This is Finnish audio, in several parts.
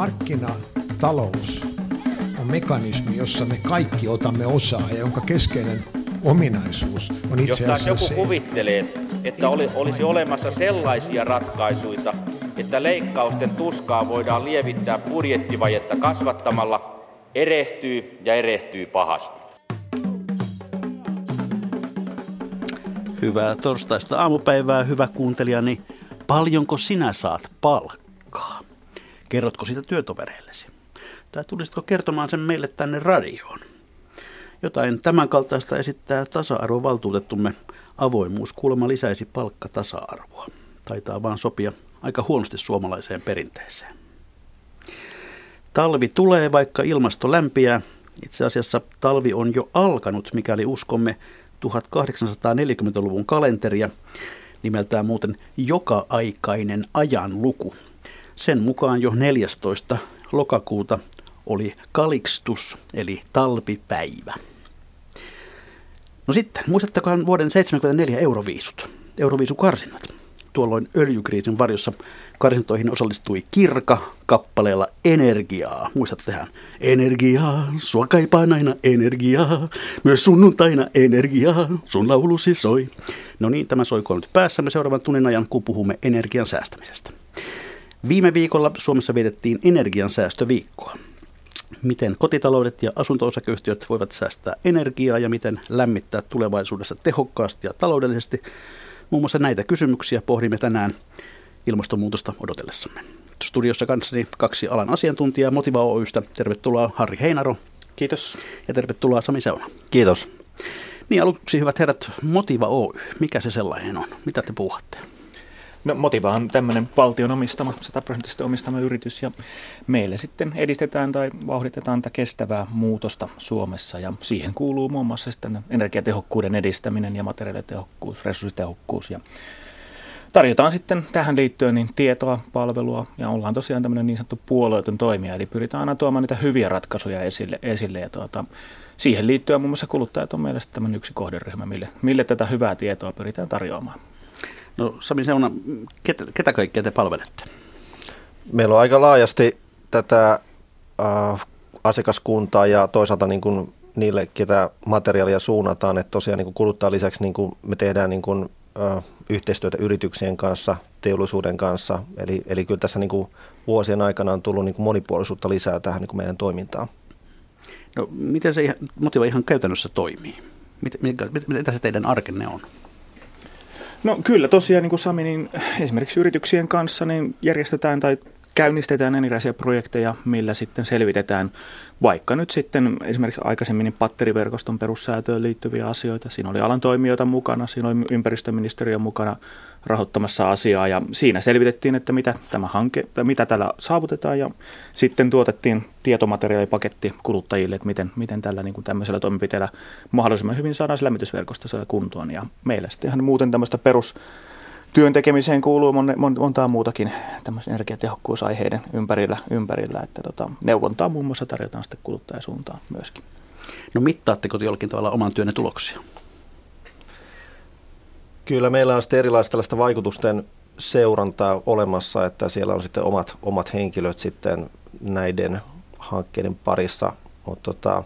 markkinatalous on mekanismi, jossa me kaikki otamme osaa ja jonka keskeinen ominaisuus on itse Jos asiassa joku se, kuvittelee, että oli, olisi olemassa sellaisia ratkaisuja, että leikkausten tuskaa voidaan lievittää budjettivajetta kasvattamalla, erehtyy ja erehtyy pahasti. Hyvää torstaista aamupäivää, hyvä kuuntelijani. Paljonko sinä saat palkkaa? Kerrotko sitä työtovereillesi? Tai tulisitko kertomaan sen meille tänne radioon? Jotain tämän kaltaista esittää tasa-arvovaltuutettumme. Avoimuus kuulemma lisäisi palkkatasa-arvoa. Taitaa vaan sopia aika huonosti suomalaiseen perinteeseen. Talvi tulee, vaikka ilmasto lämpiää. Itse asiassa talvi on jo alkanut, mikäli uskomme 1840-luvun kalenteria, nimeltään muuten joka-aikainen ajanluku. Sen mukaan jo 14. lokakuuta oli Kalikstus, eli talvipäivä. No sitten, muistattakaa vuoden 1974 euroviisut, euroviisukarsinnat. Tuolloin öljykriisin varjossa karsintoihin osallistui Kirka kappaleella Energiaa. Muistatte tähän? Energiaa, sua kaipaan aina energiaa, myös sunnuntaina energiaa, sun laulusi soi. No niin, tämä soikoon nyt päässämme seuraavan tunnin ajan, kun puhumme energian säästämisestä. Viime viikolla Suomessa vietettiin energiansäästöviikkoa. Miten kotitaloudet ja asunto-osakeyhtiöt voivat säästää energiaa ja miten lämmittää tulevaisuudessa tehokkaasti ja taloudellisesti. Muun muassa näitä kysymyksiä pohdimme tänään ilmastonmuutosta odotellessamme. Studiossa kanssani kaksi alan asiantuntijaa Motiva Oystä. Tervetuloa Harri Heinaro. Kiitos. Ja tervetuloa Sami Seuna. Kiitos. Niin aluksi hyvät herrat, Motiva Oy. Mikä se sellainen on? Mitä te puhutte? No Motiva on tämmöinen valtion omistama, 100 prosenttisesti omistama yritys ja meille sitten edistetään tai vauhditetaan tätä kestävää muutosta Suomessa. Ja siihen kuuluu muun muassa sitten energiatehokkuuden edistäminen ja materiaalitehokkuus, resurssitehokkuus. Ja tarjotaan sitten tähän liittyen niin tietoa, palvelua ja ollaan tosiaan tämmöinen niin sanottu puolueeton toimija, eli pyritään aina tuomaan niitä hyviä ratkaisuja esille, esille ja tuota, siihen liittyen muun muassa kuluttajat on mielestäni tämmöinen yksi kohderyhmä, mille, mille tätä hyvää tietoa pyritään tarjoamaan. No Sami Seuna, ketä, ketä kaikkea te palvelette? Meillä on aika laajasti tätä äh, asiakaskuntaa ja toisaalta niin kuin niille, ketä materiaalia suunnataan. Että tosiaan niin kuin kuluttaa lisäksi niin kuin me tehdään niin kuin, äh, yhteistyötä yrityksien kanssa, teollisuuden kanssa. Eli, eli kyllä tässä niin kuin vuosien aikana on tullut niin kuin monipuolisuutta lisää tähän niin kuin meidän toimintaan. No, miten se motiva ihan käytännössä toimii? Mitä, mitä, mitä se teidän arkenne on? No kyllä tosiaan, niin kuin Sami, niin esimerkiksi yrityksien kanssa niin järjestetään tai käynnistetään erilaisia projekteja, millä sitten selvitetään vaikka nyt sitten esimerkiksi aikaisemmin niin patteriverkoston perussäätöön liittyviä asioita. Siinä oli alan toimijoita mukana, siinä oli ympäristöministeriö mukana rahoittamassa asiaa ja siinä selvitettiin, että mitä tämä hanke, mitä tällä saavutetaan ja sitten tuotettiin tietomateriaalipaketti kuluttajille, että miten, miten tällä niin kuin tämmöisellä toimenpiteellä mahdollisimman hyvin saadaan se lämmitysverkosto kuntoon ja meillä sitten ihan muuten tämmöistä perus työn tekemiseen kuuluu mon, mon, montaa muutakin tämmöisen energiatehokkuusaiheiden ympärillä, ympärillä että tota, neuvontaa muun muassa tarjotaan sitten kuluttajasuuntaan myöskin. No mittaatteko te jollakin tavalla oman työnne tuloksia? Kyllä meillä on sitten erilaista tällaista vaikutusten seurantaa olemassa, että siellä on sitten omat, omat henkilöt sitten näiden hankkeiden parissa, mutta tota,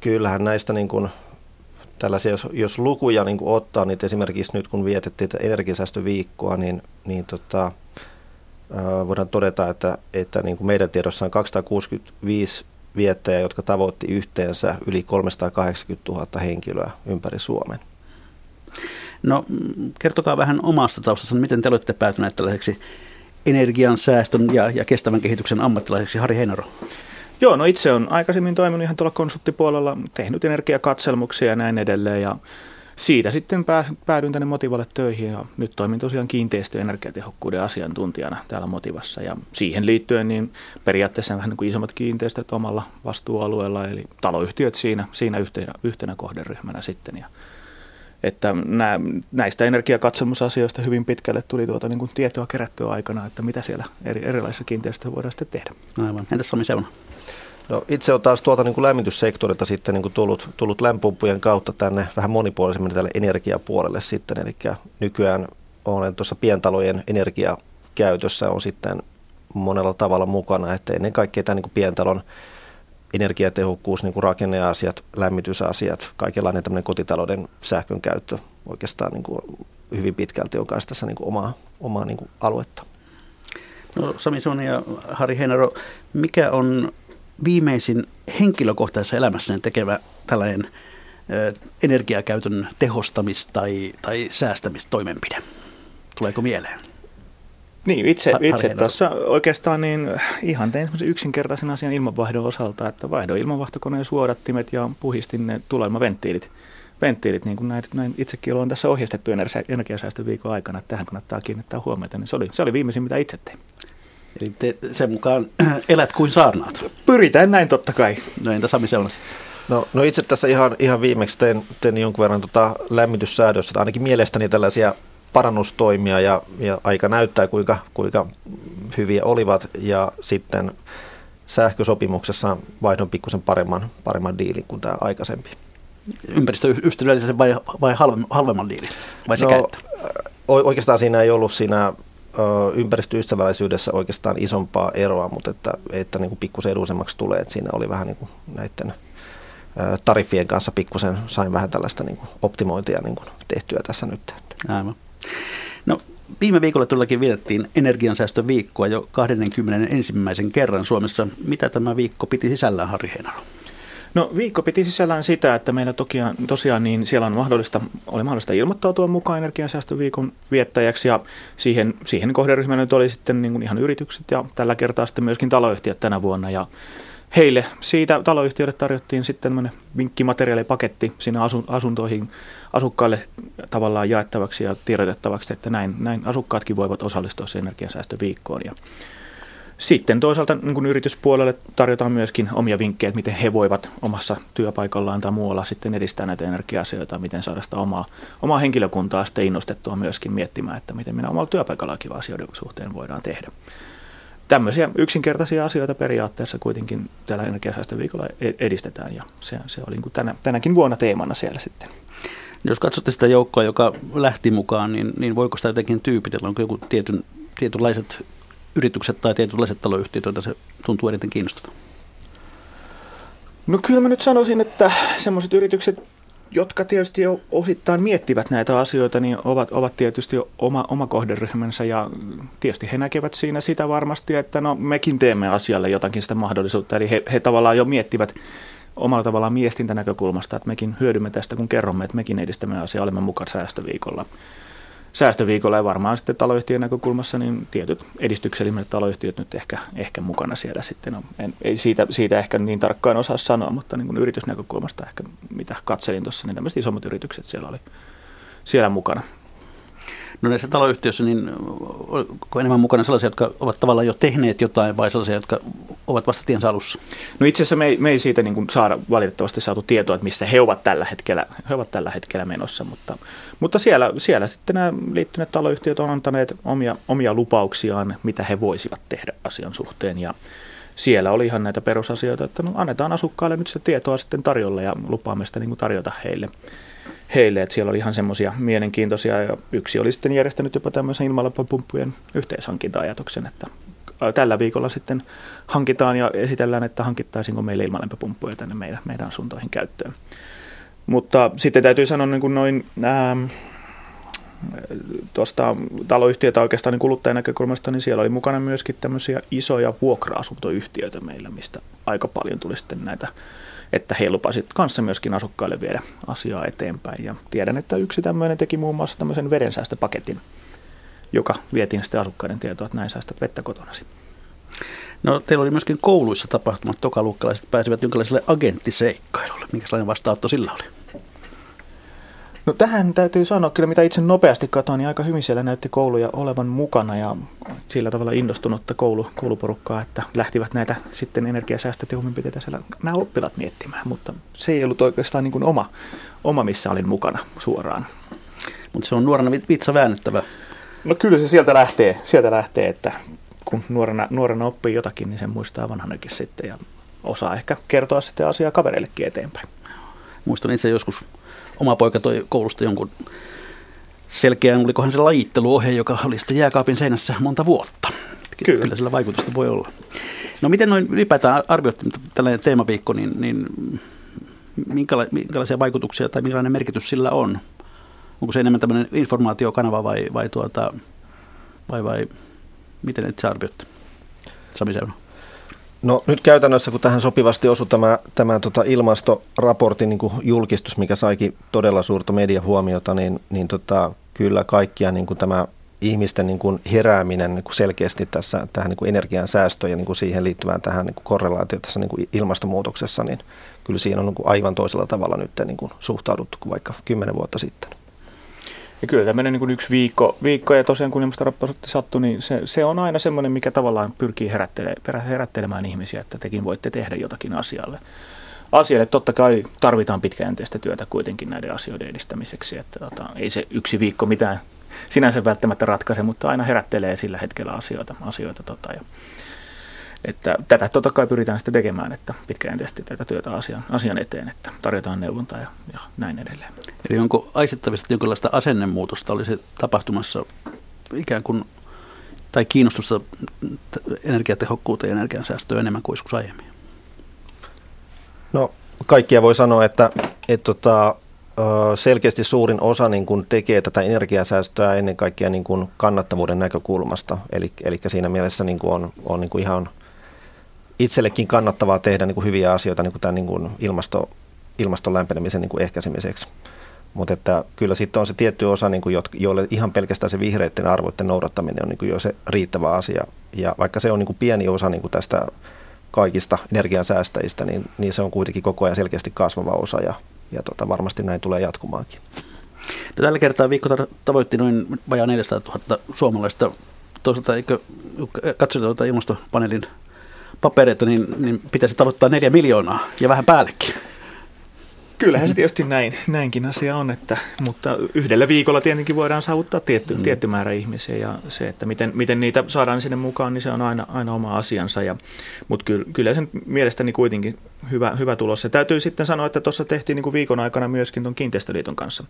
kyllähän näistä niin kuin tällaisia, jos, jos lukuja niin kuin ottaa, niin esimerkiksi nyt kun vietettiin energiasäästöviikkoa, niin, niin tota, voidaan todeta, että, että niin kuin meidän tiedossa on 265 viettäjää, jotka tavoitti yhteensä yli 380 000 henkilöä ympäri Suomen. No kertokaa vähän omasta taustasta, miten te olette päätyneet tällaiseksi energiansäästön ja, ja kestävän kehityksen ammattilaiseksi, Harri Heinaro? Joo, no itse on aikaisemmin toiminut ihan tuolla konsulttipuolella, tehnyt energiakatselmuksia ja näin edelleen ja siitä sitten päädyin tänne Motivalle töihin ja nyt toimin tosiaan kiinteistö- energiatehokkuuden asiantuntijana täällä Motivassa ja siihen liittyen niin periaatteessa vähän niin kuin isommat kiinteistöt omalla vastuualueella eli taloyhtiöt siinä, siinä yhtenä, yhtenä kohderyhmänä sitten ja että nää, näistä energiakatselmusasioista hyvin pitkälle tuli tuota niin kuin tietoa kerättyä aikana, että mitä siellä eri, erilaisissa kiinteistöissä voidaan sitten tehdä. Aivan. Entäs Sami Seuna? No, itse on taas tuolta niin kuin lämmityssektorilta sitten niin kuin tullut, tullut lämpöpumppujen kautta tänne vähän monipuolisemmin tälle energiapuolelle sitten. Eli nykyään olen tuossa pientalojen energiakäytössä on sitten monella tavalla mukana, että ennen kaikkea tämä niin pientalon energiatehokkuus, niin kuin rakenneasiat, lämmitysasiat, kaikenlainen tämmöinen kotitalouden sähkön käyttö oikeastaan niin kuin hyvin pitkälti on myös tässä niin kuin omaa, omaa niin kuin aluetta. No, Sami Suoni ja Hari Heinaro, mikä on viimeisin henkilökohtaisessa elämässä tekevä tällainen energiakäytön tehostamis- tai, tai säästämistoimenpide? Tuleeko mieleen? Niin, itse, itse tuossa oikeastaan niin ihan tein semmoisen yksinkertaisen asian ilmanvaihdon osalta, että vaihdoin ilmanvaihtokoneen suodattimet ja puhistin ne tulemaventtiilit. Venttiilit, niin kuin näin, näin itsekin olen tässä ohjeistettu energiasäästön viikon aikana, että tähän kannattaa kiinnittää huomiota, niin se oli, se oli viimeisin, mitä itse tein. Eli te sen mukaan elät kuin saarnaat. Pyritään näin totta kai. No entä Sami Seuna? No, no itse tässä ihan, ihan viimeksi tein, tein jonkun verran tota lämmityssäädössä, ainakin mielestäni tällaisia parannustoimia ja, ja aika näyttää kuinka, kuinka hyviä olivat ja sitten sähkösopimuksessa vaihdon pikkusen paremman, paremman diilin kuin tämä aikaisempi. Ympäristöystävällisen vai, vai halvemman diilin? Vai no, että? Oikeastaan siinä ei ollut siinä ympäristöystävällisyydessä oikeastaan isompaa eroa, mutta että, että niin kuin pikkusen edullisemmaksi tulee, että siinä oli vähän niin kuin näiden tariffien kanssa pikkusen sain vähän tällaista niin kuin optimointia niin kuin tehtyä tässä nyt. Aivan. No, viime viikolla tullakin vietettiin energiansäästöviikkoa jo 21. kerran Suomessa. Mitä tämä viikko piti sisällään, Harri Heinaro? No viikko piti sisällään sitä, että meillä tokiaan, tosiaan niin siellä on mahdollista, oli mahdollista ilmoittautua mukaan energiansäästöviikon viettäjäksi ja siihen, siihen kohderyhmään nyt oli sitten niin kuin ihan yritykset ja tällä kertaa sitten myöskin taloyhtiöt tänä vuonna ja heille siitä taloyhtiöille tarjottiin sitten tämmöinen vinkkimateriaalipaketti sinne asuntoihin asukkaille tavallaan jaettavaksi ja tiedotettavaksi, että näin, näin asukkaatkin voivat osallistua siihen energiansäästöviikkoon. Ja sitten toisaalta niin kuin yrityspuolelle tarjotaan myöskin omia vinkkejä, miten he voivat omassa työpaikallaan tai muualla sitten edistää näitä energia-asioita, miten saada sitä omaa, omaa henkilökuntaa sitten innostettua myöskin miettimään, että miten minä omalla työpaikallakin asioiden suhteen voidaan tehdä. Tämmöisiä yksinkertaisia asioita periaatteessa kuitenkin täällä energiasäästöviikolla e-, edistetään ja se, se oli niin tänä, tänäkin vuonna teemana siellä sitten. Jos katsotte sitä joukkoa, joka lähti mukaan, niin, niin voiko sitä jotenkin tyypitellä? Onko joku tietyn, tietynlaiset yritykset tai tietynlaiset taloyhtiöt, joita se tuntuu eniten kiinnostavan? No kyllä mä nyt sanoisin, että semmoiset yritykset, jotka tietysti jo osittain miettivät näitä asioita, niin ovat, ovat tietysti jo oma, oma kohderyhmänsä ja tietysti he näkevät siinä sitä varmasti, että no mekin teemme asialle jotakin sitä mahdollisuutta. Eli he, he tavallaan jo miettivät omalla tavallaan miestintänäkökulmasta, että mekin hyödymme tästä, kun kerromme, että mekin edistämme asiaa, olemme mukana säästöviikolla. Säästöviikolla ja varmaan sitten taloyhtiön näkökulmassa niin tietyt edistyksellisimmät taloyhtiöt nyt ehkä, ehkä mukana siellä sitten. No, en, ei siitä, siitä ehkä niin tarkkaan osaa sanoa, mutta niin kuin yritysnäkökulmasta ehkä mitä katselin tuossa, niin tämmöiset isommat yritykset siellä oli siellä mukana. No näissä taloyhtiöissä, niin onko enemmän mukana sellaisia, jotka ovat tavallaan jo tehneet jotain vai sellaisia, jotka ovat vasta tiensä alussa? No itse asiassa me ei, me ei siitä niin saada valitettavasti saatu tietoa, että missä he ovat tällä hetkellä, he ovat tällä hetkellä menossa, mutta, mutta siellä, siellä sitten nämä liittyneet taloyhtiöt on antaneet omia, omia lupauksiaan, mitä he voisivat tehdä asian suhteen ja siellä oli ihan näitä perusasioita, että no, annetaan asukkaille nyt sitä tietoa sitten tarjolla ja lupaamme sitä niin kuin tarjota heille heille, että siellä oli ihan semmoisia mielenkiintoisia ja yksi oli sitten järjestänyt jopa tämmöisen ilmalämpöpumppujen yhteishankinta-ajatuksen, että tällä viikolla sitten hankitaan ja esitellään, että hankittaisiinko meille ilmalämpöpumppuja tänne meidän, meidän asuntoihin käyttöön. Mutta sitten täytyy sanoa niin kuin noin ähm, tuosta taloyhtiötä oikeastaan niin kuluttajan näkökulmasta, niin siellä oli mukana myöskin tämmöisiä isoja vuokra-asuntoyhtiöitä meillä, mistä aika paljon tuli sitten näitä että he lupasivat kanssa myöskin asukkaille viedä asiaa eteenpäin. Ja tiedän, että yksi tämmöinen teki muun muassa tämmöisen vedensäästöpaketin, joka vietiin sitten asukkaiden tietoa, että näin säästät vettä kotonasi. No teillä oli myöskin kouluissa tapahtumat, tokaluokkalaiset pääsivät jonkinlaiselle agenttiseikkailulle. Minkälainen vastaanotto sillä oli? No tähän täytyy sanoa kyllä, mitä itse nopeasti katsoin, niin aika hyvin siellä näytti kouluja olevan mukana ja sillä tavalla innostunutta koulu, kouluporukkaa, että lähtivät näitä sitten energiasäästötoimenpiteitä siellä nämä oppilaat miettimään, mutta se ei ollut oikeastaan niin kuin oma, oma, missä olin mukana suoraan. Mutta se on nuorena vitsa väännettävä. No kyllä se sieltä lähtee, sieltä lähtee että kun nuorena, nuorena oppii jotakin, niin sen muistaa vanhanakin sitten ja osaa ehkä kertoa sitten asiaa kavereillekin eteenpäin. Muistan itse joskus oma poika toi koulusta jonkun selkeän, olikohan se lajitteluohje, joka oli sitten jääkaapin seinässä monta vuotta. Kyllä. Kyllä sillä vaikutusta voi olla. No miten noin ylipäätään arvioitte tällainen teemaviikko, niin, niin minkäla- minkälaisia vaikutuksia tai minkälainen merkitys sillä on? Onko se enemmän tämmöinen informaatiokanava vai, vai, tuota, vai, vai miten itse arvioitte? Sami Seuno. No nyt käytännössä, kun tähän sopivasti osui tämä, tämä tota ilmastoraportin niin julkistus, mikä saikin todella suurta mediahuomiota, niin, niin tota, kyllä kaikkia niin kuin tämä ihmisten niin kuin herääminen niin kuin selkeästi tässä, tähän niin energian säästöön ja niin kuin siihen liittyvään tähän niin kuin korrelaatio tässä niin kuin ilmastonmuutoksessa, niin kyllä siinä on niin kuin aivan toisella tavalla nyt niin kuin suhtauduttu kuin vaikka kymmenen vuotta sitten. Ja kyllä tämmöinen niin yksi viikko, viikko ja tosiaan kun ilmastoraportti sattui, niin se, se on aina semmoinen, mikä tavallaan pyrkii herättelemään, herättelemään ihmisiä, että tekin voitte tehdä jotakin asialle. Asialle totta kai tarvitaan pitkäjänteistä työtä kuitenkin näiden asioiden edistämiseksi, että tota, ei se yksi viikko mitään sinänsä välttämättä ratkaise, mutta aina herättelee sillä hetkellä asioita. asioita tota, ja, että tätä totta kai pyritään sitten tekemään, että pitkäjänteisesti tätä työtä asian, asian eteen, että tarjotaan neuvontaa ja, ja näin edelleen. Eli onko aistettavista jonkinlaista asennemuutosta olisi tapahtumassa ikään kuin, tai kiinnostusta energiatehokkuuteen ja energiansäästöön enemmän kuin joskus aiemmin? No kaikkia voi sanoa, että, että tota, selkeästi suurin osa niin kuin tekee tätä energiasäästöä ennen kaikkea niin kuin kannattavuuden näkökulmasta. Eli, eli siinä mielessä niin kuin on, on niin kuin ihan itsellekin kannattavaa tehdä niin kuin hyviä asioita niin kuin tämän niin kuin ilmasto, ilmaston lämpenemisen niin kuin ehkäisemiseksi. Mutta että kyllä sitten on se tietty osa, niin kuin, joille ihan pelkästään se vihreiden arvoiden noudattaminen on niin kuin jo se riittävä asia. Ja vaikka se on niin kuin pieni osa niin kuin tästä kaikista energiansäästäjistä, niin, niin se on kuitenkin koko ajan selkeästi kasvava osa ja, ja tota, varmasti näin tulee jatkumaankin. No, tällä kertaa viikko tavoitti noin vajaa 400 000 suomalaista. Toisaalta eikö katsotaan tuota ilmastopaneelin papereita, niin, niin pitäisi tavoittaa neljä miljoonaa ja vähän päällekin. Kyllähän se tietysti näin, näinkin asia on, että, mutta yhdellä viikolla tietenkin voidaan saavuttaa tietty, mm. tietty määrä ihmisiä ja se, että miten, miten niitä saadaan sinne mukaan, niin se on aina, aina oma asiansa. Ja, mutta kyllä, kyllä sen mielestäni kuitenkin hyvä, hyvä tulos. Se täytyy sitten sanoa, että tuossa tehtiin niin kuin viikon aikana myöskin tuon Kiinteistöliiton kanssa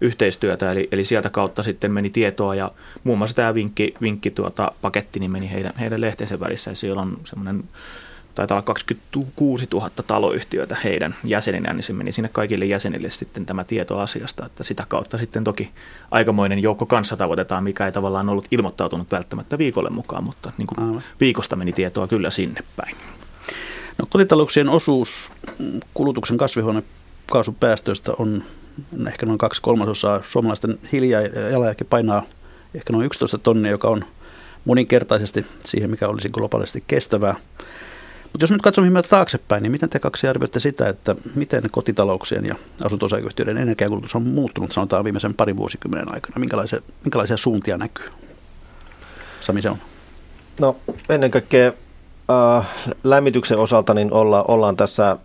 yhteistyötä, eli, eli sieltä kautta sitten meni tietoa ja muun muassa tämä vinkki, vinkki tuota, paketti niin meni heidän, heidän lehtensä välissä ja siellä on semmoinen taitaa olla 26 000 taloyhtiöitä heidän jäseninään, niin se meni sinne kaikille jäsenille sitten tämä tieto asiasta, että sitä kautta sitten toki aikamoinen joukko kanssa tavoitetaan, mikä ei tavallaan ollut ilmoittautunut välttämättä viikolle mukaan, mutta niin kuin viikosta meni tietoa kyllä sinne päin. No, kotitalouksien osuus kulutuksen kasvihuonekaasupäästöistä on ehkä noin kaksi kolmasosaa. Suomalaisten hiilijalanjälki painaa ehkä noin 11 tonnia, joka on moninkertaisesti siihen, mikä olisi globaalisti kestävää. Mutta jos nyt katsomme hieman taaksepäin, niin miten te kaksi arvioitte sitä, että miten kotitalouksien ja asunto energiakulutus on muuttunut, sanotaan viimeisen parin vuosikymmenen aikana? Minkälaisia, minkälaisia suuntia näkyy? Sami se on. No ennen kaikkea äh, lämmityksen osalta niin olla, ollaan tässä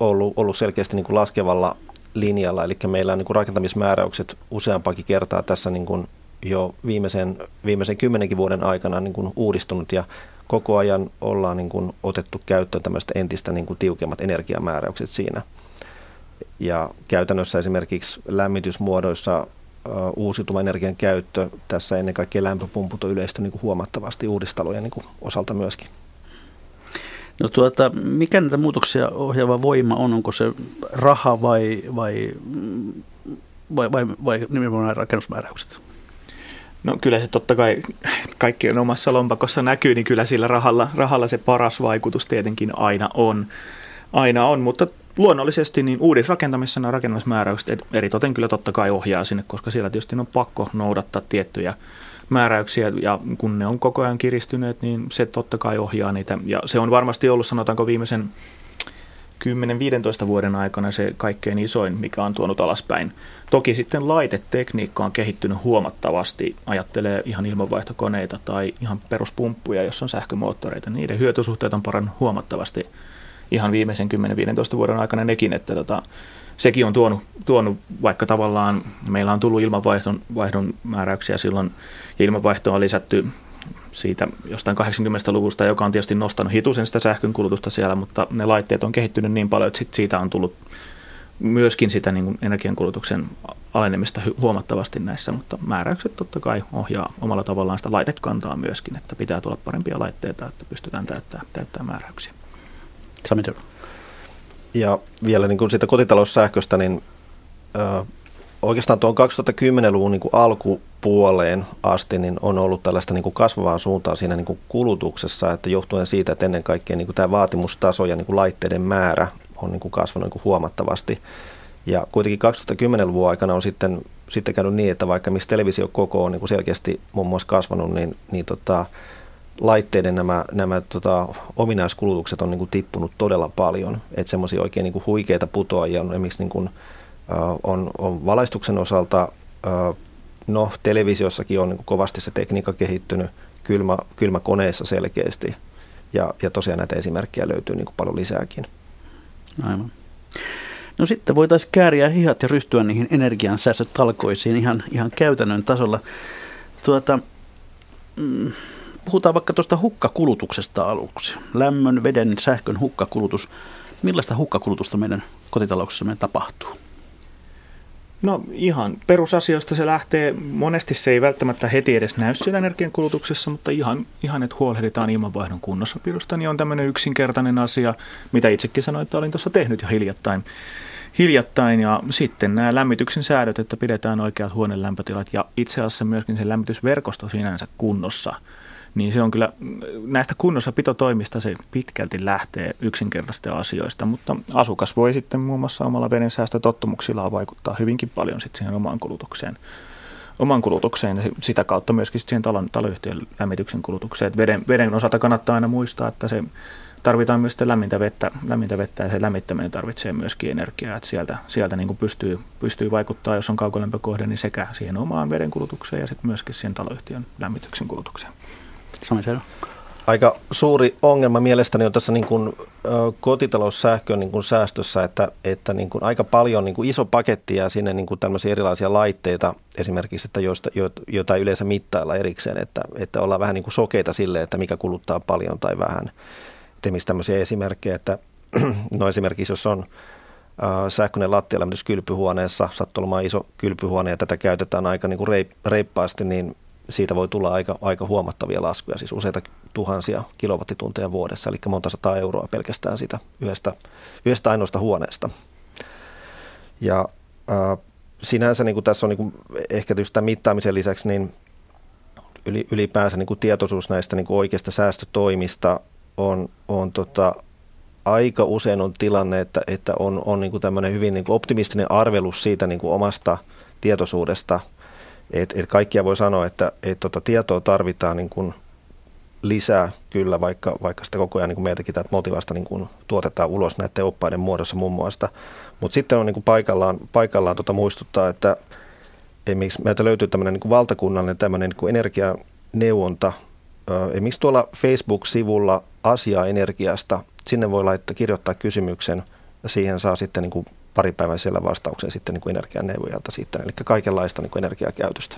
ollut, ollut selkeästi niin kuin laskevalla linjalla, eli meillä on niin kuin rakentamismääräykset useampakin kertaa tässä niin kuin jo viimeisen, viimeisen kymmenenkin vuoden aikana niin kuin uudistunut ja koko ajan ollaan niin kuin otettu käyttöön tämmöistä entistä niin kuin tiukemmat energiamääräykset siinä. Ja käytännössä esimerkiksi lämmitysmuodoissa uusiutuvan energian käyttö, tässä ennen kaikkea lämpöpumput on yleistä niin huomattavasti uudistalojen niin osalta myöskin. No tuota, mikä näitä muutoksia ohjaava voima on? Onko se raha vai, vai, vai, vai, vai nimenomaan rakennusmääräykset? No kyllä se totta kai kaikkien omassa lompakossa näkyy, niin kyllä sillä rahalla, rahalla se paras vaikutus tietenkin aina on. Aina on, mutta luonnollisesti niin uudisrakentamisessa nämä rakentamismääräykset eritoten kyllä totta kai ohjaa sinne, koska siellä tietysti on pakko noudattaa tiettyjä määräyksiä ja kun ne on koko ajan kiristyneet, niin se totta kai ohjaa niitä. Ja se on varmasti ollut sanotaanko viimeisen 10-15 vuoden aikana se kaikkein isoin, mikä on tuonut alaspäin. Toki sitten laitetekniikka on kehittynyt huomattavasti. Ajattelee ihan ilmanvaihtokoneita tai ihan peruspumppuja, jos on sähkömoottoreita. Niiden hyötysuhteet on parannut huomattavasti ihan viimeisen 10-15 vuoden aikana nekin, että tota, sekin on tuonut, tuonut, vaikka tavallaan meillä on tullut ilmanvaihdon vaihdon määräyksiä silloin, ja on lisätty siitä jostain 80-luvusta, joka on tietysti nostanut hitusen sitä sähkön kulutusta siellä, mutta ne laitteet on kehittynyt niin paljon, että sit siitä on tullut myöskin sitä niin energiankulutuksen alenemista huomattavasti näissä, mutta määräykset totta kai ohjaa omalla tavallaan sitä laitekantaa myöskin, että pitää tulla parempia laitteita, että pystytään täyttämään, täyttämään määräyksiä. Sami Ja vielä niin kuin siitä kotitaloussähköstä, niin ö, oikeastaan tuon 2010-luvun niin kuin alkupuoleen asti niin on ollut tällaista niin kuin kasvavaa suuntaa siinä niin kuin kulutuksessa, että johtuen siitä, että ennen kaikkea niin kuin tämä vaatimustaso ja niin kuin laitteiden määrä on niin kuin kasvanut niin kuin huomattavasti. Ja kuitenkin 2010-luvun aikana on sitten, sitten käynyt niin, että vaikka missä koko on niin kuin selkeästi muun muassa kasvanut, niin, niin tota, laitteiden nämä, nämä tota, ominaiskulutukset on niin kuin tippunut todella paljon. Että semmoisia oikein niin kuin huikeita putoajia on esimerkiksi niin kuin, on, on valaistuksen osalta, no televisiossakin on niin kovasti se tekniikka kehittynyt, kylmä, kylmäkoneissa selkeästi. Ja, ja tosiaan näitä esimerkkejä löytyy niin paljon lisääkin. Aivan. No sitten voitaisiin kääriä hihat ja ryhtyä niihin energiansäästötalkoisiin ihan, ihan käytännön tasolla. Tuota, mm, puhutaan vaikka tuosta hukkakulutuksesta aluksi. Lämmön, veden, sähkön hukkakulutus. Millaista hukkakulutusta meidän kotitalouksissamme tapahtuu? No ihan perusasioista se lähtee. Monesti se ei välttämättä heti edes näy siellä energiankulutuksessa, mutta ihan, ihan että huolehditaan ilmanvaihdon kunnossapidosta, niin on tämmöinen yksinkertainen asia, mitä itsekin sanoin, että olin tuossa tehnyt jo hiljattain. hiljattain. Ja sitten nämä lämmityksen säädöt, että pidetään oikeat huoneen lämpötilat ja itse asiassa myöskin se lämmitysverkosto sinänsä kunnossa – niin se on kyllä näistä kunnossapitotoimista se pitkälti lähtee yksinkertaisista asioista, mutta asukas voi sitten muun muassa omalla veden säästötottumuksillaan vaikuttaa hyvinkin paljon sitten siihen omaan kulutukseen oman kulutukseen ja sitä kautta myöskin siihen talon, taloyhtiön lämmityksen kulutukseen. veden, veden osalta kannattaa aina muistaa, että se tarvitaan myös lämmintä vettä, lämmintä vettä ja se lämmittäminen tarvitsee myöskin energiaa, että sieltä, sieltä niin kuin pystyy, pystyy vaikuttaa, jos on kaukolämpökohde, niin sekä siihen omaan veden kulutukseen ja sitten myöskin siihen taloyhtiön lämmityksen kulutukseen. Aika suuri ongelma mielestäni on tässä niin kuin, kotitaloussähkön niin kuin säästössä, että, että niin kuin aika paljon niin kuin iso paketti ja sinne niin kuin tämmöisiä erilaisia laitteita esimerkiksi, että joista, jo, joita ei yleensä mittailla erikseen, että, että ollaan vähän niin kuin sokeita sille, että mikä kuluttaa paljon tai vähän. Temis tämmöisiä esimerkkejä, että no esimerkiksi jos on sähköinen lattialämmitys kylpyhuoneessa, sattuu olemaan iso kylpyhuone ja tätä käytetään aika niin kuin reippaasti, niin siitä voi tulla aika, aika huomattavia laskuja, siis useita tuhansia kilowattitunteja vuodessa, eli monta sataa euroa pelkästään sitä yhdestä, yhdestä ainoasta huoneesta. Ja äh, sinänsä niin kuin tässä on niin kuin ehkä tämän mittaamisen lisäksi niin ylipäänsä niin kuin tietoisuus näistä niin kuin oikeista säästötoimista on, on tota, aika usein on tilanne, että, että on, on niin kuin tämmöinen hyvin niin kuin optimistinen arvelus siitä niin kuin omasta tietoisuudesta – et, et kaikkia voi sanoa, että et tota tietoa tarvitaan niin kuin lisää kyllä, vaikka, vaikka sitä koko ajan niin kuin meiltäkin täältä motivasta niin kuin tuotetaan ulos näiden oppaiden muodossa muun muassa. Mutta sitten on niin paikallaan, paikallaan tota muistuttaa, että miksi meiltä löytyy tämmöinen niin valtakunnallinen tämmöinen niin kuin energianeuvonta. Miksi tuolla Facebook-sivulla asiaa energiasta, sinne voi laittaa, kirjoittaa kysymyksen ja siihen saa sitten niin kuin pari päivän siellä vastauksen sitten niin kuin energianeuvojalta siitä, eli kaikenlaista niin kuin energiakäytöstä.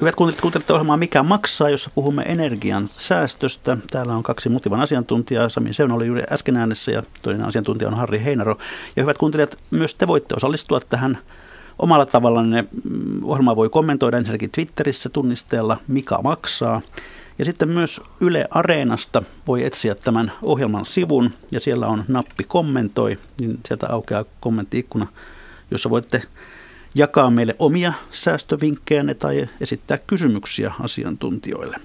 Hyvät kuuntelijat, kuuntelette ohjelmaa Mikä maksaa, jossa puhumme energian säästöstä. Täällä on kaksi mutivan asiantuntijaa. Sami Seun oli juuri äsken äänessä ja toinen asiantuntija on Harri Heinaro. Ja hyvät kuuntelijat, myös te voitte osallistua tähän omalla tavallanne. Mm, ohjelmaa voi kommentoida ensinnäkin Twitterissä tunnisteella Mikä maksaa. Ja sitten myös Yle Areenasta voi etsiä tämän ohjelman sivun ja siellä on nappi kommentoi, niin sieltä aukeaa kommenttiikkuna, jossa voitte jakaa meille omia säästövinkkejänne tai esittää kysymyksiä asiantuntijoille.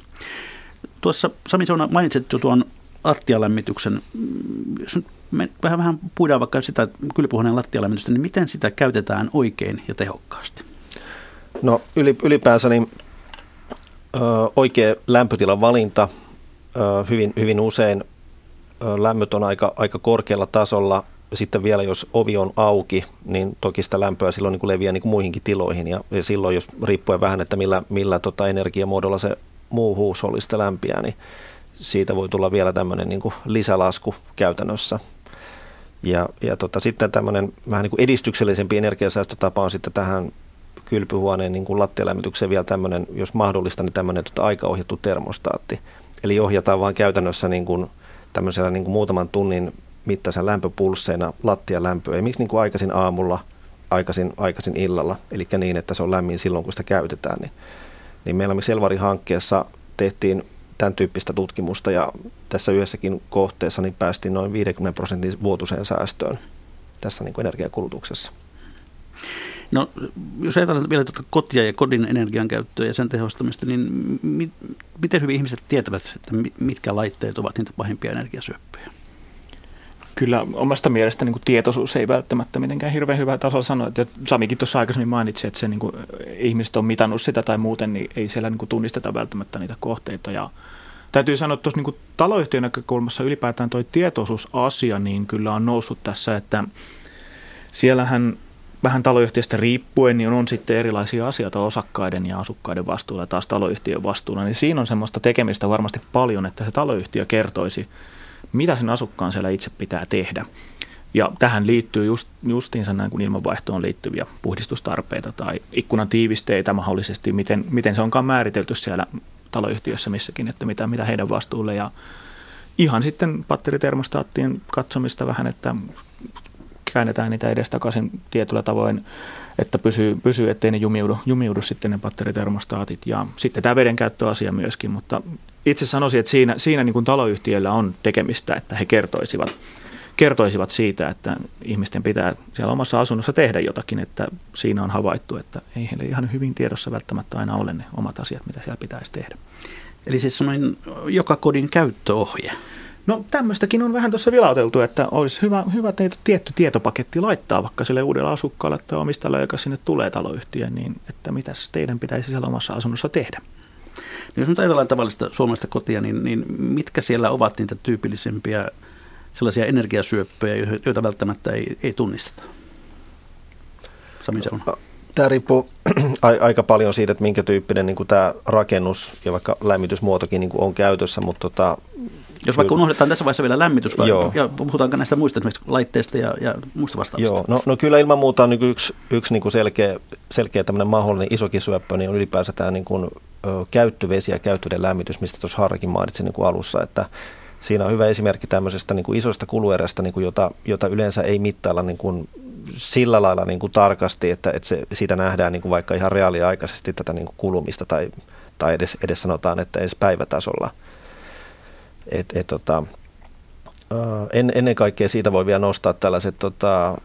Tuossa Sami Sauna mainitsit jo tuon lattialämmityksen. Jos nyt me vähän, vähän puidaan vaikka sitä kylpyhuoneen lattialämmitystä, niin miten sitä käytetään oikein ja tehokkaasti? No ylipäänsä niin oikea lämpötilan valinta. Hyvin, hyvin usein lämmöt on aika, aika korkealla tasolla. Sitten vielä jos ovi on auki, niin toki sitä lämpöä silloin niin kuin leviää niin kuin muihinkin tiloihin. Ja, silloin, jos riippuen vähän, että millä, millä tota energiamuodolla se muu huusholli sitä lämpiää, niin siitä voi tulla vielä tämmöinen niin kuin lisälasku käytännössä. Ja, ja tota, sitten tämmöinen vähän niin kuin edistyksellisempi energiasäästötapa on sitten tähän kylpyhuoneen niin lattialämmitykseen vielä tämmöinen, jos mahdollista, niin tämmöinen tota, aikaohjattu termostaatti. Eli ohjataan vaan käytännössä niin kuin tämmöisellä niin kuin muutaman tunnin mittaisen lämpöpulsseina lattialämpöä. Ja miksi niin kuin aikaisin aamulla, aikaisin, aikaisin illalla, eli niin, että se on lämmin silloin, kun sitä käytetään. Niin, niin meillä me Selvari-hankkeessa tehtiin tämän tyyppistä tutkimusta ja tässä yhdessäkin kohteessa niin päästiin noin 50 prosentin vuotuiseen säästöön tässä niin kuin energiakulutuksessa. No, jos ajatellaan vielä tuota kotia ja kodin energian käyttöä ja sen tehostamista, niin mi- miten hyvin ihmiset tietävät, että mitkä laitteet ovat niitä pahimpia energiasyöppöjä? Kyllä omasta mielestä niin kuin tietoisuus ei välttämättä mitenkään hirveän hyvä tasolla sanoa. Että Samikin tuossa aikaisemmin mainitsi, että se, niin kuin, ihmiset on mitannut sitä tai muuten, niin ei siellä niin kuin, tunnisteta välttämättä niitä kohteita. Ja täytyy sanoa, että tuossa niin taloyhtiön näkökulmassa ylipäätään tuo tietoisuusasia niin kyllä on noussut tässä, että siellähän vähän taloyhtiöstä riippuen, niin on sitten erilaisia asioita osakkaiden ja asukkaiden vastuulla ja taas taloyhtiön vastuulla. Niin siinä on semmoista tekemistä varmasti paljon, että se taloyhtiö kertoisi, mitä sen asukkaan siellä itse pitää tehdä. Ja tähän liittyy just, justiinsa näin kuin ilmanvaihtoon liittyviä puhdistustarpeita tai ikkunan tiivisteitä mahdollisesti, miten, miten se onkaan määritelty siellä taloyhtiössä missäkin, että mitä, mitä heidän vastuulle. Ja ihan sitten batteritermostaattien katsomista vähän, että käännetään niitä edestakaisin tietyllä tavoin, että pysyy, pysyy ettei ne jumiudu, jumiudu sitten ne batteritermostaatit. Ja sitten tämä vedenkäyttöasia myöskin, mutta itse sanoisin, että siinä, siinä niin kuin on tekemistä, että he kertoisivat, kertoisivat siitä, että ihmisten pitää siellä omassa asunnossa tehdä jotakin, että siinä on havaittu, että ei heille ihan hyvin tiedossa välttämättä aina ole ne omat asiat, mitä siellä pitäisi tehdä. Eli siis semmoinen joka kodin käyttöohje. No tämmöistäkin on vähän tuossa vilauteltu, että olisi hyvä, hyvä teitä tietty tietopaketti laittaa vaikka sille uudella asukkaalle tai omistajalle, joka sinne tulee taloyhtiöön, niin että mitä teidän pitäisi siellä omassa asunnossa tehdä. No jos nyt ajatellaan tavallista suomalaista kotia, niin, niin mitkä siellä ovat niitä tyypillisempiä sellaisia energiasyöppöjä, joita välttämättä ei, ei tunnisteta? Sami Seuna. Tämä riippuu aika paljon siitä, että minkä tyyppinen niin tämä rakennus ja vaikka lämmitysmuotokin niin on käytössä, mutta tota, jos vaikka unohdetaan tässä vaiheessa vielä lämmitys, Joo. ja puhutaanko näistä muista esimerkiksi laitteista ja, ja muista vastaavista? Joo, no, no kyllä ilman muuta on niin yksi, yksi niin kuin selkeä, selkeä tämmöinen mahdollinen isokin syöppö, niin on ylipäänsä tämä niin kuin, ö, käyttövesi ja käyttöiden lämmitys, mistä tuossa Harrakin mainitsi niin kuin alussa, että siinä on hyvä esimerkki tämmöisestä niin kuin isosta kuluerästä, niin kuin jota, jota yleensä ei mittailla niin kuin sillä lailla niin kuin tarkasti, että, että se, siitä nähdään niin kuin vaikka ihan reaaliaikaisesti tätä niin kuin kulumista tai, tai edes, edes sanotaan, että edes päivätasolla – et, et, tota, en, ennen kaikkea siitä voi vielä nostaa tällaiset tota,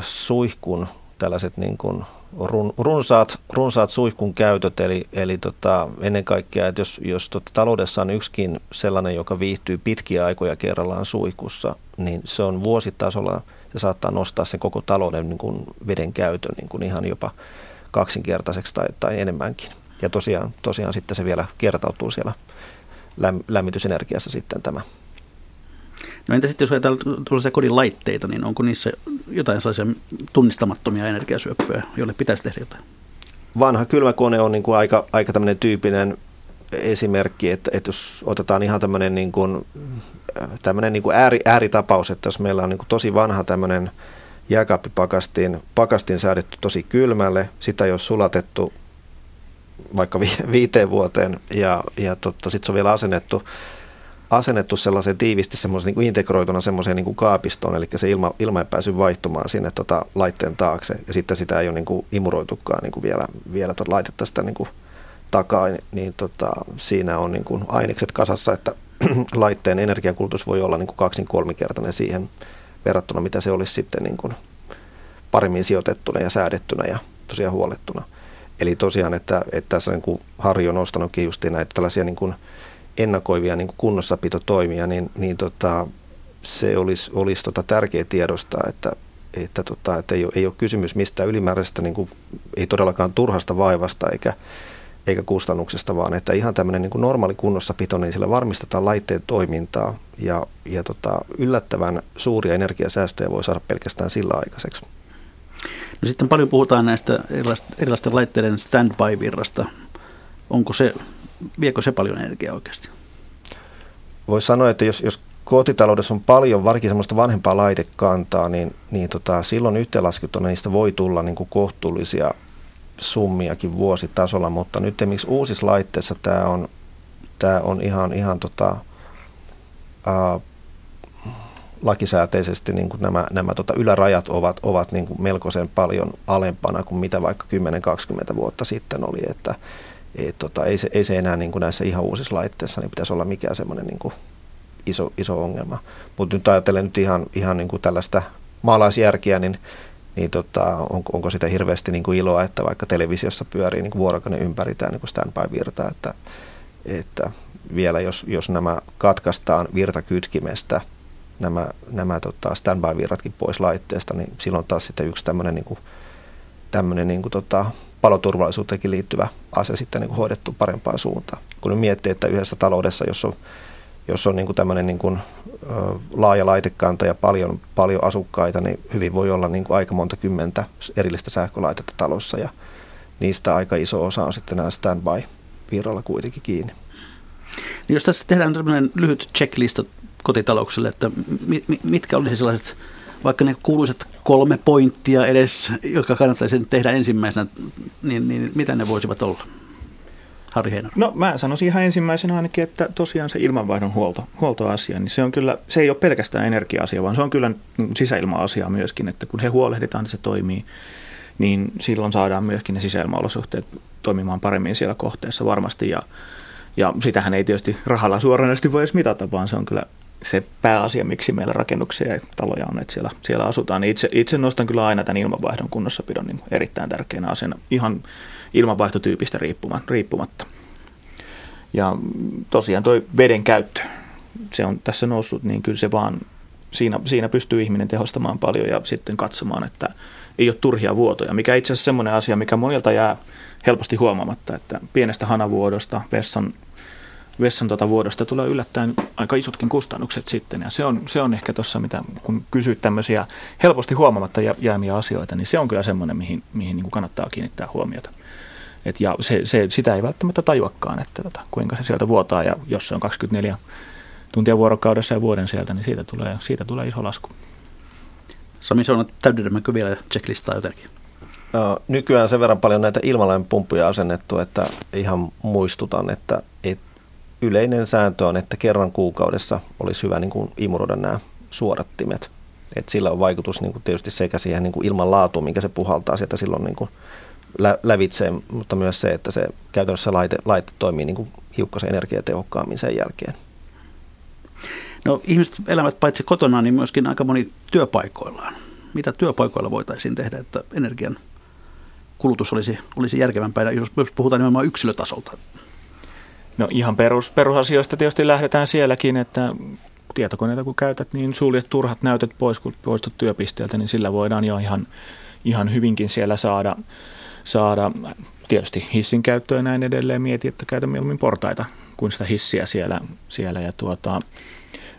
suihkun, tällaiset niin kuin run, runsaat, runsaat suihkun käytöt, eli, eli tota, ennen kaikkea, että jos, jos tota, taloudessa on yksikin sellainen, joka viihtyy pitkiä aikoja kerrallaan suihkussa, niin se on vuositasolla, se saattaa nostaa sen koko talouden niin kuin veden käytön niin kuin ihan jopa kaksinkertaiseksi tai, tai enemmänkin. Ja tosiaan, tosiaan sitten se vielä kertautuu siellä lämmitysenergiassa sitten tämä. No entä sitten jos ajatellaan tuollaisia kodin laitteita, niin onko niissä jotain sellaisia tunnistamattomia energiasyöppöjä, joille pitäisi tehdä jotain? Vanha kylmäkone on niin kuin aika, aika tämmöinen tyypinen esimerkki, että, että jos otetaan ihan tämmöinen, niin kuin, tämmöinen niin kuin ääri, ääritapaus, että jos meillä on niin kuin tosi vanha tämmöinen jääkaappipakastin pakastin säädetty tosi kylmälle, sitä ei ole sulatettu vaikka vi, viiteen vuoteen ja, ja totta, sitten se on vielä asennettu, asennettu sellaiseen tiivisti semmoisen niin kuin integroituna semmoiseen niin kuin kaapistoon, eli se ilma, ilma ei päässyt vaihtumaan sinne tota, laitteen taakse ja sitten sitä ei ole niin kuin imuroitukaan niin kuin vielä, vielä tuota laitetta sitä niin kuin takaa, niin tota, siinä on niin kuin ainekset kasassa, että laitteen energiankulutus voi olla niin kuin kaksin kolmikertainen siihen verrattuna, mitä se olisi sitten niin kuin paremmin sijoitettuna ja säädettynä ja tosiaan huolettuna. Eli tosiaan, että, että tässä niin kuin Harri on nostanutkin just näitä tällaisia niin kuin ennakoivia niin kuin kunnossapitotoimia, niin, niin tota, se olisi, olisi tota tärkeä tiedostaa, että, että, tota, että ei, ole, ei ole kysymys mistään ylimääräisestä, niin kuin, ei todellakaan turhasta vaivasta eikä, eikä kustannuksesta, vaan että ihan tämmöinen niin kuin normaali kunnossapito, niin sillä varmistetaan laitteen toimintaa ja, ja tota, yllättävän suuria energiasäästöjä voi saada pelkästään sillä aikaiseksi. No sitten paljon puhutaan näistä erilaisten laitteiden standby-virrasta. Onko se, viekö se paljon energiaa oikeasti? Voisi sanoa, että jos, jos kotitaloudessa on paljon varsinkin semmoista vanhempaa laitekantaa, niin, niin tota, silloin yhteenlaskettuna niistä voi tulla niin kuin kohtuullisia summiakin vuositasolla, mutta nyt miksi uusissa laitteissa tämä on, tämä on ihan, ihan tota, lakisääteisesti niin kuin nämä, nämä tota ylärajat ovat, ovat niin kuin melkoisen paljon alempana kuin mitä vaikka 10-20 vuotta sitten oli, että et, tota, ei, se, ei se enää niin kuin näissä ihan uusissa laitteissa niin pitäisi olla mikään semmoinen niin kuin iso, iso ongelma. Mutta nyt ajattelen nyt ihan, ihan niin kuin tällaista maalaisjärkiä, niin, niin tota, onko, onko sitä hirveästi niin kuin iloa, että vaikka televisiossa pyörii niin kuin vuorokauden ympäri tämä niin standby-virta, että, että vielä jos, jos nämä katkaistaan virtakytkimestä, nämä, nämä tota standby-virratkin pois laitteesta, niin silloin taas sitten yksi tämmöinen niin kuin, tämmöinen niin kuin tota, paloturvallisuuteenkin liittyvä asia sitten niin kuin hoidettu parempaan suuntaan. Kun miettii, että yhdessä taloudessa, jos on, jos on niin kuin tämmöinen niin kuin, ö, laaja laitekanta ja paljon, paljon asukkaita, niin hyvin voi olla niin kuin aika monta kymmentä erillistä sähkölaitetta talossa ja niistä aika iso osa on sitten nämä standby-virralla kuitenkin kiinni. Jos tässä tehdään tämmöinen lyhyt checklista kotitalouksille, että mitkä olisi sellaiset vaikka ne kuuluisat kolme pointtia edes, jotka kannattaisi tehdä ensimmäisenä, niin, niin mitä ne voisivat olla? Harri Heino. No mä sanoisin ihan ensimmäisenä ainakin, että tosiaan se ilmanvaihdon huolto, huoltoasia, niin se on kyllä, se ei ole pelkästään energia-asia, vaan se on kyllä sisäilma-asia myöskin, että kun se huolehditaan, että se toimii, niin silloin saadaan myöskin ne sisäilmaolosuhteet toimimaan paremmin siellä kohteessa varmasti ja ja sitähän ei tietysti rahalla suoranaisesti voi edes mitata, vaan se on kyllä se pääasia, miksi meillä rakennuksia ja taloja on, että siellä, siellä asutaan. Itse, itse nostan kyllä aina tämän ilmanvaihdon kunnossapidon niin erittäin tärkeänä asiana, ihan ilmanvaihtotyypistä riippumatta. Ja tosiaan tuo veden käyttö, se on tässä noussut, niin kyllä se vaan, siinä, siinä pystyy ihminen tehostamaan paljon ja sitten katsomaan, että ei ole turhia vuotoja, mikä itse asiassa semmoinen asia, mikä monilta jää helposti huomaamatta, että pienestä hanavuodosta, vessan vessan tuota vuodosta tulee yllättäen aika isotkin kustannukset sitten. Ja se on, se on ehkä tuossa, mitä kun kysyt tämmöisiä helposti huomaamatta jäämiä asioita, niin se on kyllä semmoinen, mihin, mihin niin kuin kannattaa kiinnittää huomiota. Et ja se, se, sitä ei välttämättä tajuakaan, että tota, kuinka se sieltä vuotaa, ja jos se on 24 tuntia vuorokaudessa ja vuoden sieltä, niin siitä tulee, siitä tulee iso lasku. Sami Soona, täydennämmekö vielä checklistaa jotenkin? Nykyään sen verran paljon näitä ilmalämpöpumppuja asennettu, että ihan muistutan, että, että yleinen sääntö on, että kerran kuukaudessa olisi hyvä niin kuin imuroida nämä suorattimet. Et sillä on vaikutus niin kuin tietysti sekä siihen niin kuin ilman minkä se puhaltaa sieltä silloin niin kuin lä- lävitse, mutta myös se, että se käytännössä laite, laite toimii niin kuin hiukkasen energiatehokkaammin sen jälkeen. No ihmiset elävät paitsi kotona, niin myöskin aika moni työpaikoillaan. Mitä työpaikoilla voitaisiin tehdä, että energian kulutus olisi, olisi järkevämpää, jos puhutaan nimenomaan yksilötasolta? No ihan perus, perusasioista tietysti lähdetään sielläkin, että tietokoneita kun käytät, niin suljet turhat näytöt pois, kun poistut työpisteeltä, niin sillä voidaan jo ihan, ihan hyvinkin siellä saada, saada tietysti hissin käyttöä ja näin edelleen. Mieti, että käytä mieluummin portaita kuin sitä hissiä siellä. siellä ja tuota,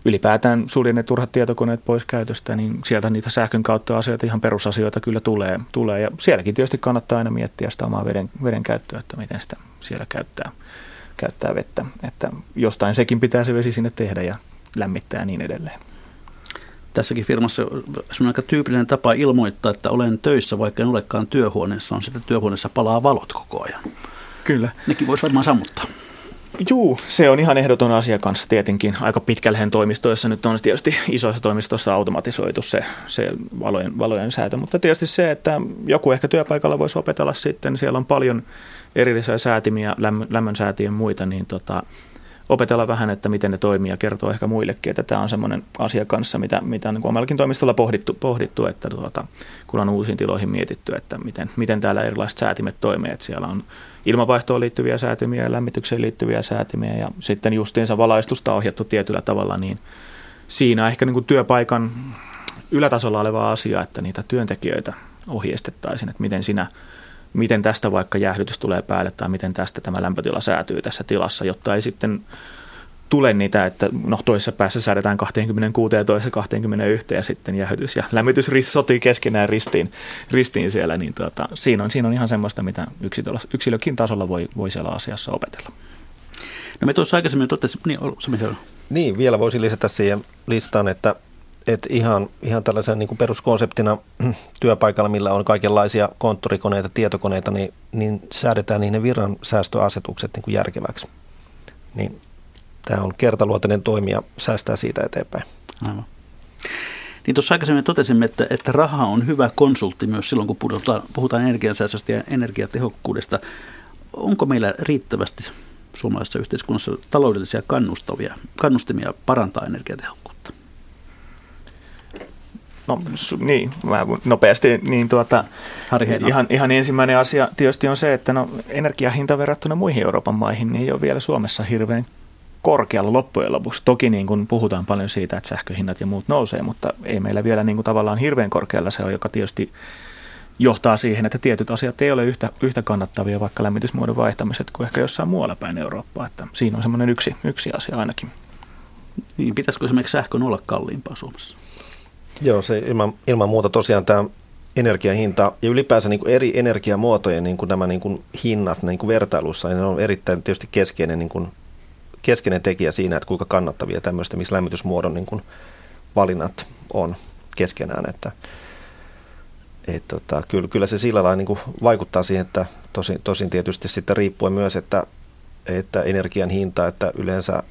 ylipäätään suljen ne turhat tietokoneet pois käytöstä, niin sieltä niitä sähkön kautta asioita, ihan perusasioita kyllä tulee. tulee. Ja sielläkin tietysti kannattaa aina miettiä sitä omaa veden, veden käyttöä, että miten sitä siellä käyttää käyttää vettä. Että jostain sekin pitää se vesi sinne tehdä ja lämmittää ja niin edelleen. Tässäkin firmassa on aika tyypillinen tapa ilmoittaa, että olen töissä, vaikka en olekaan työhuoneessa, on sitten työhuoneessa palaa valot koko ajan. Kyllä. Nekin voisi varmaan sammuttaa. Juu, se on ihan ehdoton asia kanssa tietenkin. Aika pitkälleen toimistoissa nyt on tietysti isoissa toimistoissa automatisoitu se, se valojen, valojen säätö, mutta tietysti se, että joku ehkä työpaikalla voisi opetella sitten, siellä on paljon erillisiä säätimiä, lämmön, säätiä ja muita, niin tota, opetella vähän, että miten ne toimii ja kertoa ehkä muillekin, että tämä on semmoinen asia kanssa, mitä, mitä niin omallakin toimistolla pohdittu, pohdittu että tuota, kun on uusiin tiloihin mietitty, että miten, miten täällä erilaiset säätimet toimii, että siellä on ilmavaihtoon liittyviä säätimiä ja lämmitykseen liittyviä säätimiä ja sitten justiinsa valaistusta ohjattu tietyllä tavalla, niin siinä ehkä niin kuin työpaikan ylätasolla oleva asia, että niitä työntekijöitä ohjeistettaisiin, että miten sinä miten tästä vaikka jäähdytys tulee päälle tai miten tästä tämä lämpötila säätyy tässä tilassa, jotta ei sitten tule niitä, että no toisessa päässä säädetään 26 ja toisessa 21 ja sitten jäähdytys ja lämmitys sotii keskenään ristiin, ristiin siellä, niin tuota, siinä, on, siinä on ihan semmoista, mitä yksilökin tasolla voi, voi siellä asiassa opetella. No me tuossa aikaisemmin totesin, niin, niin vielä voisi lisätä siihen listaan, että että ihan, ihan tällaisen niin peruskonseptina työpaikalla, millä on kaikenlaisia konttorikoneita, tietokoneita, niin, niin säädetään niiden virran säästöasetukset niin järkeväksi. Niin tämä on kertaluotainen toimija, säästää siitä eteenpäin. Aivan. Niin tuossa aikaisemmin totesimme, että, että raha on hyvä konsultti myös silloin, kun puhutaan, puhutaan energiansäästöstä ja energiatehokkuudesta. Onko meillä riittävästi suomalaisessa yhteiskunnassa taloudellisia kannustavia, kannustimia parantaa energiatehokkuutta? No niin, mä nopeasti, niin tuota, ihan, ihan ensimmäinen asia tietysti on se, että no, energiahinta verrattuna muihin Euroopan maihin niin ei ole vielä Suomessa hirveän korkealla loppujen lopuksi. Toki niin kuin puhutaan paljon siitä, että sähköhinnat ja muut nousee, mutta ei meillä vielä niin kuin tavallaan hirveän korkealla se on, joka tietysti johtaa siihen, että tietyt asiat ei ole yhtä, yhtä kannattavia, vaikka lämmitysmuodon vaihtamiset kuin ehkä jossain muualla päin Eurooppaa. Että siinä on semmoinen yksi, yksi asia ainakin. Niin, pitäisikö esimerkiksi sähkön olla kalliimpaa Suomessa? Joo, se ilman, ilman muuta tosiaan tämä energiahinta ja ylipäänsä niin kuin eri energiamuotojen niin kuin nämä niin kuin hinnat niin kuin vertailussa niin on erittäin tietysti keskeinen, niin kuin, keskeinen tekijä siinä, että kuinka kannattavia tämmöistä, missä lämmitysmuodon niin kuin valinnat on keskenään. Että, et tota, kyllä, kyllä se sillä lailla niin kuin vaikuttaa siihen, että tosin, tosin tietysti sitten riippuen myös, että, että energian hinta, että yleensä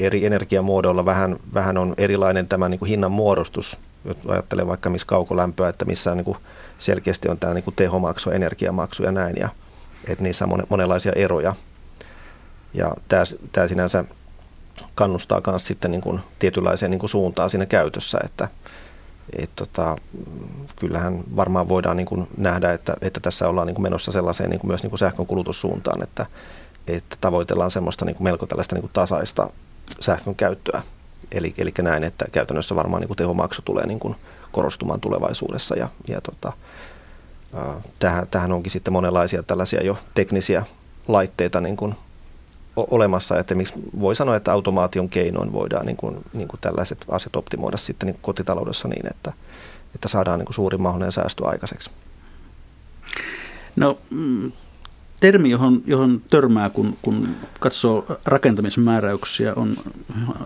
eri energiamuodoilla vähän, vähän on erilainen tämä niin kuin hinnan muodostus. Jos ajattelee vaikka missä kaukolämpöä, että missä niin kuin selkeästi on tämä niin kuin tehomaksu, energiamaksu ja näin, ja että niissä on monenlaisia eroja. Ja tämä, tämä sinänsä kannustaa myös sitten niin kuin tietynlaiseen niin kuin suuntaan siinä käytössä, että et tota, kyllähän varmaan voidaan niin kuin nähdä, että, että tässä ollaan niin kuin menossa sellaiseen niin kuin myös niin kuin sähkön kulutussuuntaan, että, että tavoitellaan semmoista niin kuin melko tällaista niin kuin tasaista sähkön käyttöä. Eli, eli näin, että käytännössä varmaan niin kuin tehomaksu tulee niin kuin korostumaan tulevaisuudessa ja, ja tota, tähän, tähän onkin sitten monenlaisia tällaisia jo teknisiä laitteita niin kuin olemassa, että miksi voi sanoa, että automaation keinoin voidaan niin kuin, niin kuin tällaiset asiat optimoida sitten niin kotitaloudessa niin, että, että saadaan niin kuin suurin mahdollinen säästö aikaiseksi. No mm, termi, johon, johon törmää, kun, kun katsoo rakentamismääräyksiä, on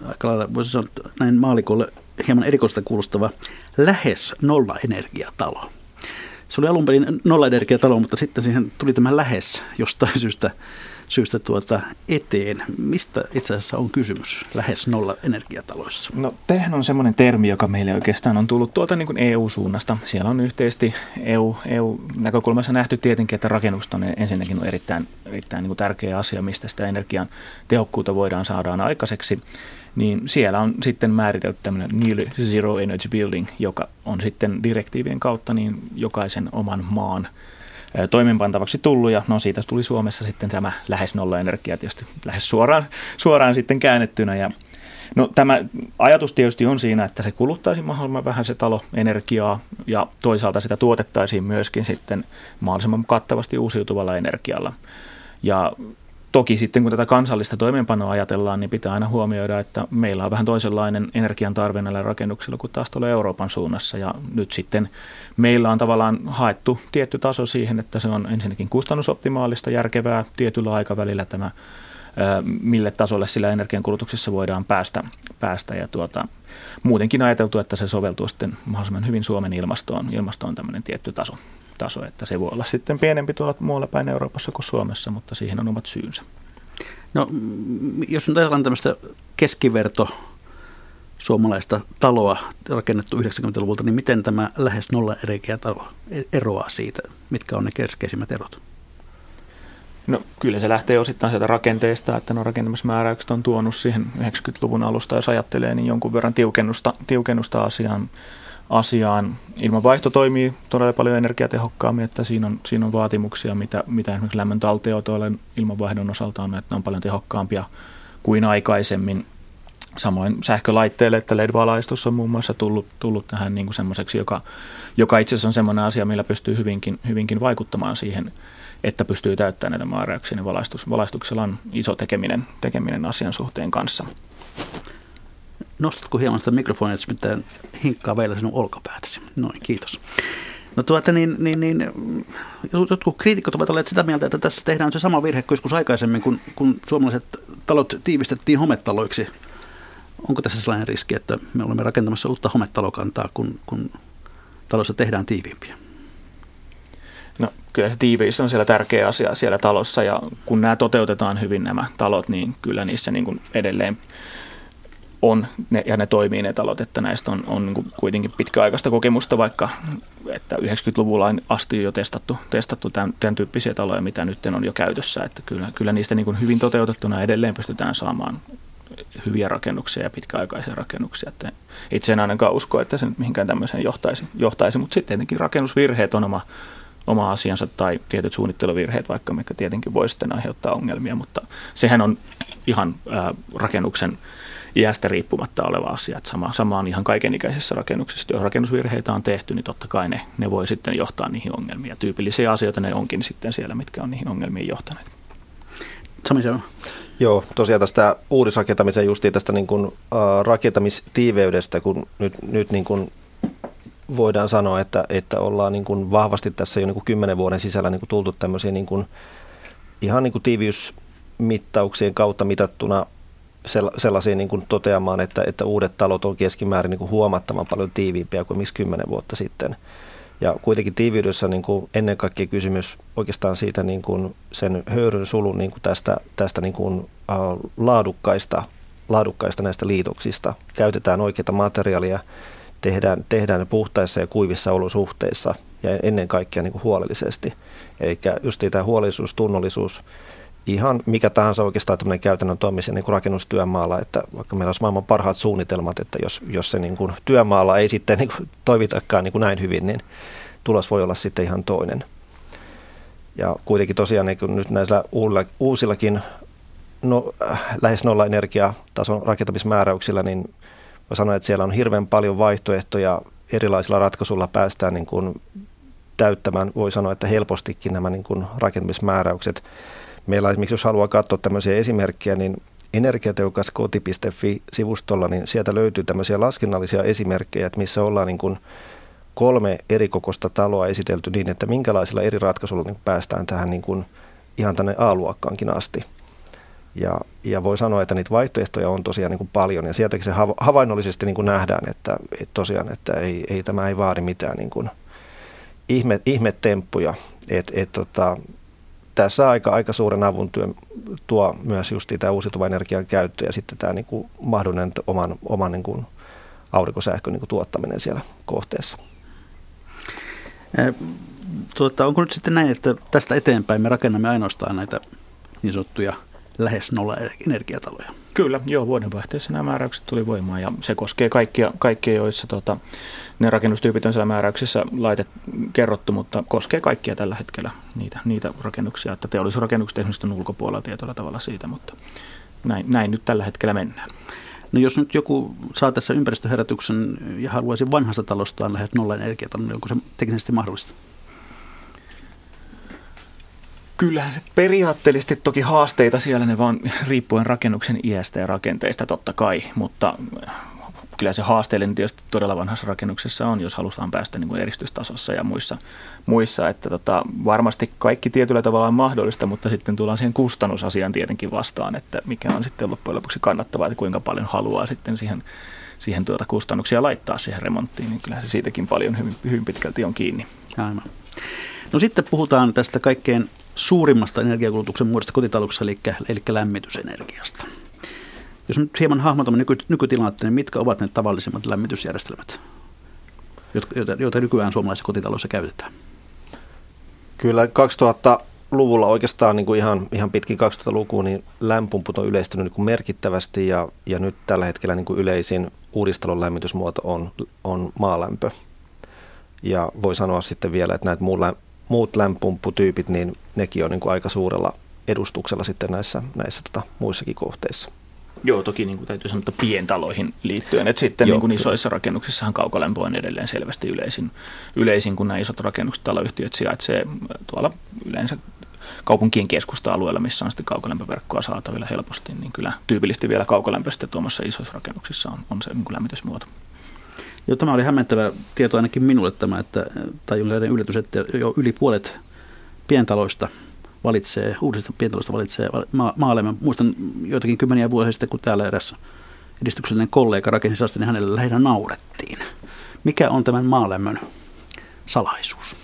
aika lailla, voisi sanoa näin maalikolle hieman erikoista kuulostava lähes nolla-energiatalo. Se oli alun perin nolla-energiatalo, mutta sitten siihen tuli tämä lähes jostain syystä syystä tuota eteen. Mistä itse asiassa on kysymys lähes nolla energiataloissa? No tehän on semmoinen termi, joka meille oikeastaan on tullut tuolta niin kuin EU-suunnasta. Siellä on yhteisesti EU, EU-näkökulmassa nähty tietenkin, että rakennus on ensinnäkin on erittäin, erittäin niin kuin tärkeä asia, mistä sitä energian tehokkuutta voidaan saada aikaiseksi niin siellä on sitten määritelty tämmöinen Nearly Zero Energy Building, joka on sitten direktiivien kautta niin jokaisen oman maan toimenpantavaksi tullut ja no siitä tuli Suomessa sitten tämä lähes nolla energia tietysti lähes suoraan, suoraan sitten käännettynä ja No tämä ajatus tietysti on siinä, että se kuluttaisi mahdollisimman vähän se talo energiaa ja toisaalta sitä tuotettaisiin myöskin sitten mahdollisimman kattavasti uusiutuvalla energialla. Ja Toki sitten kun tätä kansallista toimeenpanoa ajatellaan, niin pitää aina huomioida, että meillä on vähän toisenlainen energian tarve näillä rakennuksilla kuin taas tuolla Euroopan suunnassa. Ja nyt sitten meillä on tavallaan haettu tietty taso siihen, että se on ensinnäkin kustannusoptimaalista, järkevää tietyllä aikavälillä tämä, mille tasolle sillä energiankulutuksessa voidaan päästä. päästä. Ja tuota, muutenkin ajateltu, että se soveltuu sitten mahdollisimman hyvin Suomen ilmastoon. Ilmasto on tämmöinen tietty taso taso, että se voi olla sitten pienempi tuolla muualla päin Euroopassa kuin Suomessa, mutta siihen on omat syynsä. No, jos nyt ajatellaan tämmöistä keskiverto suomalaista taloa rakennettu 90-luvulta, niin miten tämä lähes nolla talo eroaa siitä? Mitkä on ne keskeisimmät erot? No kyllä se lähtee osittain sieltä rakenteesta, että no rakentamismääräykset on tuonut siihen 90-luvun alusta, jos ajattelee, niin jonkun verran tiukennusta, tiukennusta asiaan asiaan. Ilmanvaihto toimii todella paljon energiatehokkaammin, että siinä on, siinä on vaatimuksia, mitä, mitä esimerkiksi lämmön talteenotoille ilmanvaihdon osalta on, että ne on paljon tehokkaampia kuin aikaisemmin. Samoin sähkölaitteille, että LED-valaistus on muun muassa tullut, tullut tähän niin kuin semmoiseksi, joka, joka itse asiassa on semmoinen asia, millä pystyy hyvinkin, hyvinkin vaikuttamaan siihen, että pystyy täyttämään näitä määräyksiä, niin valaistus, valaistuksella on iso tekeminen, tekeminen asian suhteen kanssa. Nostatko hieman sitä mikrofonia, että mitään hinkkaa vielä sinun olkapäätäsi? Noin, kiitos. No tuota, niin, niin, niin, jotkut kriitikot ovat olleet sitä mieltä, että tässä tehdään se sama virhe kuin joskus aikaisemmin, kun, kun suomalaiset talot tiivistettiin hometaloiksi. Onko tässä sellainen riski, että me olemme rakentamassa uutta hometalokantaa, kun, kun talossa tehdään tiiviimpiä? No kyllä se tiiviys on siellä tärkeä asia siellä talossa ja kun nämä toteutetaan hyvin nämä talot, niin kyllä niissä niin kuin edelleen on ne, ja ne toimii ne talot, että näistä on, on niin kuitenkin pitkäaikaista kokemusta, vaikka että 90-luvulla asti jo testattu, testattu tämän, tämän tyyppisiä taloja, mitä nyt on jo käytössä, että kyllä, kyllä niistä niin hyvin toteutettuna edelleen pystytään saamaan hyviä rakennuksia ja pitkäaikaisia rakennuksia. Että itse en ainakaan usko, että se nyt mihinkään tämmöiseen johtaisi, johtaisi mutta sitten tietenkin rakennusvirheet on oma, oma asiansa tai tietyt suunnitteluvirheet, vaikka mikä tietenkin voi sitten aiheuttaa ongelmia, mutta sehän on ihan ää, rakennuksen iästä riippumatta oleva asia. Että sama, sama on ihan kaikenikäisissä rakennuksissa. Jos rakennusvirheitä on tehty, niin totta kai ne, ne voi sitten johtaa niihin ongelmiin. Ja tyypillisiä asioita ne onkin sitten siellä, mitkä on niihin ongelmiin johtaneet. Sami Selma. Joo, tosiaan tästä uudisrakentamisen justiin tästä niin kuin, äh, rakentamistiiveydestä, kun nyt, nyt niin kuin voidaan sanoa, että, että ollaan niin kuin vahvasti tässä jo niin kuin kymmenen vuoden sisällä niin kuin tultu tämmöisiä niin kuin, ihan niin kuin tiiviysmittauksien kautta mitattuna sellaisiin niin kuin toteamaan, että, että uudet talot on keskimäärin niin kuin huomattavan paljon tiiviimpiä kuin miksi kymmenen vuotta sitten. Ja kuitenkin tiiviydessä niin kuin ennen kaikkea kysymys oikeastaan siitä niin kuin sen höyryn sulun niin kuin tästä, tästä niin kuin, laadukkaista, laadukkaista näistä liitoksista. Käytetään oikeita materiaalia, tehdään, tehdään puhtaissa ja kuivissa olosuhteissa ja ennen kaikkea niin kuin huolellisesti. Eli just tämä huolellisuus, tunnollisuus, ihan mikä tahansa oikeastaan tämmöinen käytännön toimisen niin kuin rakennustyömaalla, että vaikka meillä olisi maailman parhaat suunnitelmat, että jos, jos se niin kuin työmaalla ei sitten niin kuin toimitakaan niin kuin näin hyvin, niin tulos voi olla sitten ihan toinen. Ja kuitenkin tosiaan niin kuin nyt näillä uusilla, uusillakin no, äh, lähes nolla energiatason rakentamismääräyksillä, niin voi sanoa, että siellä on hirveän paljon vaihtoehtoja, erilaisilla ratkaisuilla päästään niin kuin täyttämään, voi sanoa, että helpostikin nämä niin kuin rakentamismääräykset. Meillä esimerkiksi, jos haluaa katsoa tämmöisiä esimerkkejä, niin energiatehokaskoti.fi-sivustolla, niin sieltä löytyy tämmöisiä laskennallisia esimerkkejä, että missä ollaan niin kuin kolme eri kokoista taloa esitelty niin, että minkälaisilla eri ratkaisuilla niin päästään tähän niin kuin ihan tänne A-luokkaankin asti. Ja, ja voi sanoa, että niitä vaihtoehtoja on tosiaan niin kuin paljon ja sieltäkin se havainnollisesti niin kuin nähdään, että, että tosiaan, että ei, ei, tämä ei vaadi mitään niin kuin ihme, ihmetemppuja. Et, et, tota, tässä aika, aika suuren avun työ tuo myös just tämä uusiutuvan energian käyttö ja sitten tämä niin kuin mahdollinen oman, oman niin kuin aurinkosähkön niin kuin tuottaminen siellä kohteessa. Tuota, onko nyt sitten näin, että tästä eteenpäin me rakennamme ainoastaan näitä niin sanottuja lähes nolla energiataloja? Kyllä, joo, vuodenvaihteessa nämä määräykset tuli voimaan ja se koskee kaikkia, kaikkia joissa tota, ne rakennustyypit on siellä määräyksissä laitet kerrottu, mutta koskee kaikkia tällä hetkellä niitä, niitä rakennuksia, että teollisuusrakennukset esimerkiksi on ulkopuolella tietyllä tavalla siitä, mutta näin, näin nyt tällä hetkellä mennään. No jos nyt joku saa tässä ympäristöherätyksen ja haluaisi vanhasta talostaan lähes nolla energiatalon, niin onko se teknisesti mahdollista? Kyllähän se periaatteellisesti toki haasteita siellä, ne vaan riippuen rakennuksen iästä ja rakenteista totta kai, mutta kyllä se haasteellinen tietysti todella vanhassa rakennuksessa on, jos halutaan päästä niin kuin eristystasossa ja muissa, muissa että tota, varmasti kaikki tietyllä tavalla on mahdollista, mutta sitten tullaan siihen kustannusasiaan tietenkin vastaan, että mikä on sitten loppujen lopuksi kannattavaa, että kuinka paljon haluaa sitten siihen, siihen tuota kustannuksia laittaa siihen remonttiin, niin kyllä se siitäkin paljon hyvin, hyvin pitkälti on kiinni. Aivan. No sitten puhutaan tästä kaikkein suurimmasta energiakulutuksen muodosta kotitalouksessa, eli, eli lämmitysenergiasta. Jos nyt hieman hahmotamme nyky, nykytilannetta, niin mitkä ovat ne tavallisimmat lämmitysjärjestelmät, joita, joita nykyään suomalaisissa kotitaloissa käytetään? Kyllä 2000-luvulla oikeastaan niin kuin ihan, ihan pitkin 2000-lukuun, niin lämpöpumput on yleistynyt niin kuin merkittävästi ja, ja nyt tällä hetkellä niin kuin yleisin uudistalon lämmitysmuoto on, on maalämpö. Ja voi sanoa sitten vielä, että näitä muut lämpöpumpputyypit, niin nekin on niin kuin aika suurella edustuksella sitten näissä, näissä tota, muissakin kohteissa. Joo, toki niin kuin täytyy sanoa, että pientaloihin liittyen. Että sitten Joo, niin kuin isoissa rakennuksissahan kaukolämpö on edelleen selvästi yleisin, yleisin kun nämä isot rakennukset, taloyhtiöt sijaitsee tuolla yleensä kaupunkien keskusta-alueella, missä on sitten kaukolämpöverkkoa saatavilla helposti, niin kyllä tyypillisesti vielä kaukolämpö sitten tuommoissa isoissa rakennuksissa on, on se niin kuin lämmitysmuoto. Joo, tämä oli hämmentävä tieto ainakin minulle tämä, että, tai jonkinlainen yllätys, että jo yli puolet pientaloista valitsee, uudesta pientalosta valitsee ma- maailman. Muistan joitakin kymmeniä vuosia sitten, kun täällä eräs edistyksellinen kollega rakensi asti, niin hänelle lähinnä naurettiin. Mikä on tämän maalämmön salaisuus?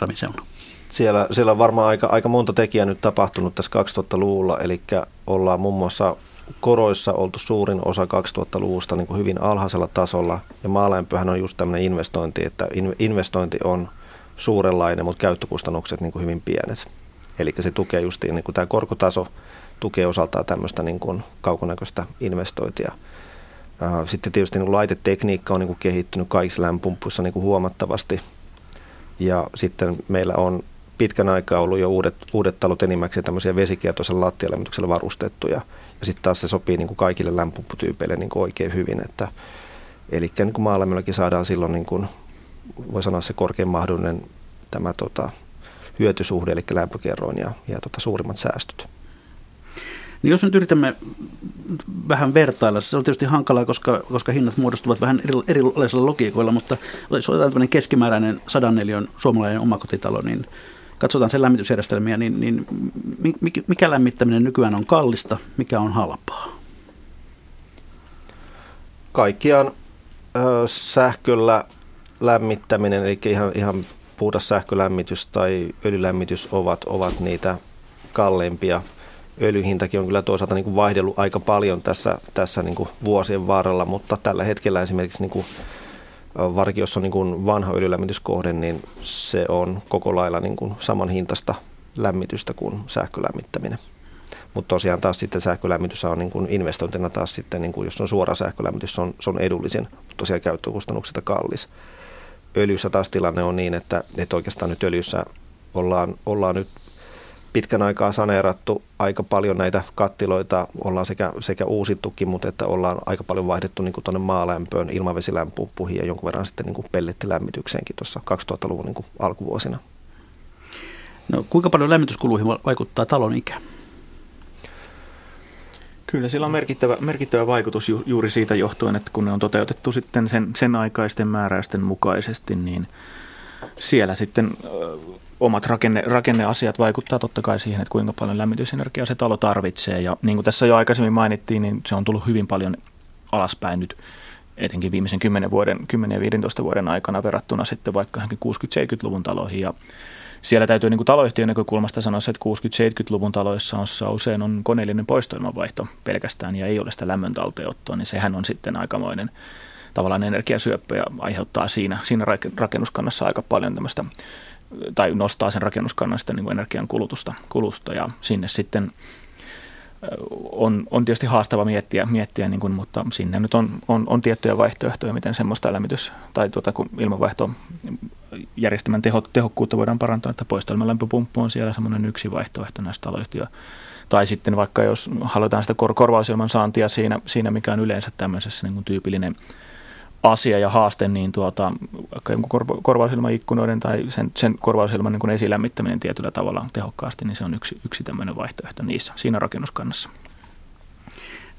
Rami Seuna. Siellä, siellä on varmaan aika, aika monta tekijää nyt tapahtunut tässä 2000-luvulla, eli ollaan muun muassa koroissa oltu suurin osa 2000-luvusta niin kuin hyvin alhaisella tasolla. Ja maalämpöhän on just tämmöinen investointi, että investointi on suurenlainen, mutta käyttökustannukset niin kuin hyvin pienet. Eli se tukee justiin, niin kuin tämä korkotaso tukee osaltaan tämmöistä niin kuin kaukonäköistä investointia. Sitten tietysti niin laitetekniikka on niin kuin kehittynyt kaikissa lämpöpumppuissa niin kuin huomattavasti. Ja sitten meillä on pitkän aikaa ollut jo uudet, uudet talot enimmäkseen tämmöisiä vesikiertoisen lattialämmityksellä varustettuja. Ja sitten taas se sopii niin kuin kaikille lämpöpumpputyypeille niin kuin oikein hyvin. Että, eli niin kuin maalämmölläkin saadaan silloin, niin kuin, voi sanoa se korkein mahdollinen tämä tota, hyötysuhde, eli lämpökerroin ja, ja tota, suurimmat säästöt. Niin jos nyt yritämme vähän vertailla, se on tietysti hankalaa, koska, koska hinnat muodostuvat vähän eri, erilaisilla logiikoilla, mutta jos otetaan tämmöinen keskimääräinen sadan neliön suomalainen omakotitalo, niin katsotaan sen lämmitysjärjestelmiä, niin, niin mikä lämmittäminen nykyään on kallista, mikä on halpaa? Kaikkiaan ö, sähköllä lämmittäminen, eli ihan, ihan puhdas sähkölämmitys tai öljylämmitys ovat, ovat niitä kalleimpia. Öljyhintakin on kyllä toisaalta niin kuin vaihdellut aika paljon tässä, tässä niin kuin vuosien varrella, mutta tällä hetkellä esimerkiksi niin kuin varsinkin jos on niin kuin vanha öljylämmityskohde, niin se on koko lailla niin kuin saman hintasta lämmitystä kuin sähkölämmittäminen. Mutta tosiaan taas sitten sähkölämmitys on niin kuin investointina taas sitten, niin kuin jos on suora sähkölämmitys, se on, se on edullisin, mutta tosiaan käyttökustannukset kallis. Öljyssä taas tilanne on niin, että, että oikeastaan nyt öljyssä ollaan, ollaan nyt pitkän aikaa saneerattu aika paljon näitä kattiloita, ollaan sekä, sekä uusittukin, mutta että ollaan aika paljon vaihdettu niin tuonne maalämpöön, ilmavesilämpöpuihin ja jonkun verran sitten niin kuin pellettilämmitykseenkin tuossa 2000-luvun niin kuin alkuvuosina. No, kuinka paljon lämmityskuluihin vaikuttaa talon ikä? Kyllä sillä on merkittävä, merkittävä vaikutus ju, juuri siitä johtuen, että kun ne on toteutettu sitten sen, sen aikaisten määräysten mukaisesti, niin siellä sitten omat rakenne, rakenneasiat vaikuttaa totta kai siihen, että kuinka paljon lämmitysenergiaa se talo tarvitsee. Ja niin kuin tässä jo aikaisemmin mainittiin, niin se on tullut hyvin paljon alaspäin nyt etenkin viimeisen 10 vuoden, 10 ja 15 vuoden aikana verrattuna sitten vaikka 60-70-luvun taloihin. Ja siellä täytyy niin kuin taloyhtiön näkökulmasta sanoa se, että 60-70-luvun taloissa on usein on koneellinen poistoilmanvaihto pelkästään ja ei ole sitä lämmön talteottoa, niin sehän on sitten aikamoinen tavallaan energiasyöppö ja aiheuttaa siinä, siinä rakennuskannassa aika paljon tämmöistä tai nostaa sen rakennuskannan sitten niin kuin energian kulutusta, kulutusta ja sinne sitten on, on tietysti haastava miettiä, miettiä niin kuin, mutta sinne nyt on, on, on tiettyjä vaihtoehtoja, miten semmoista lämmitys- tai tuota, kun ilmanvaihtojärjestelmän teho, tehokkuutta voidaan parantaa, että poistoilmalämpöpumppu on siellä semmoinen yksi vaihtoehto näistä taloyhtiö. Tai sitten vaikka jos halutaan sitä kor- korvausilman saantia siinä, siinä, mikä on yleensä tämmöisessä niin kuin tyypillinen asia ja haaste, niin tuota, vaikka jonkun korvausilman ikkunoiden tai sen, sen korvausilman niin esilämmittäminen tietyllä tavalla tehokkaasti, niin se on yksi, yksi tämmöinen vaihtoehto niissä, siinä rakennuskannassa.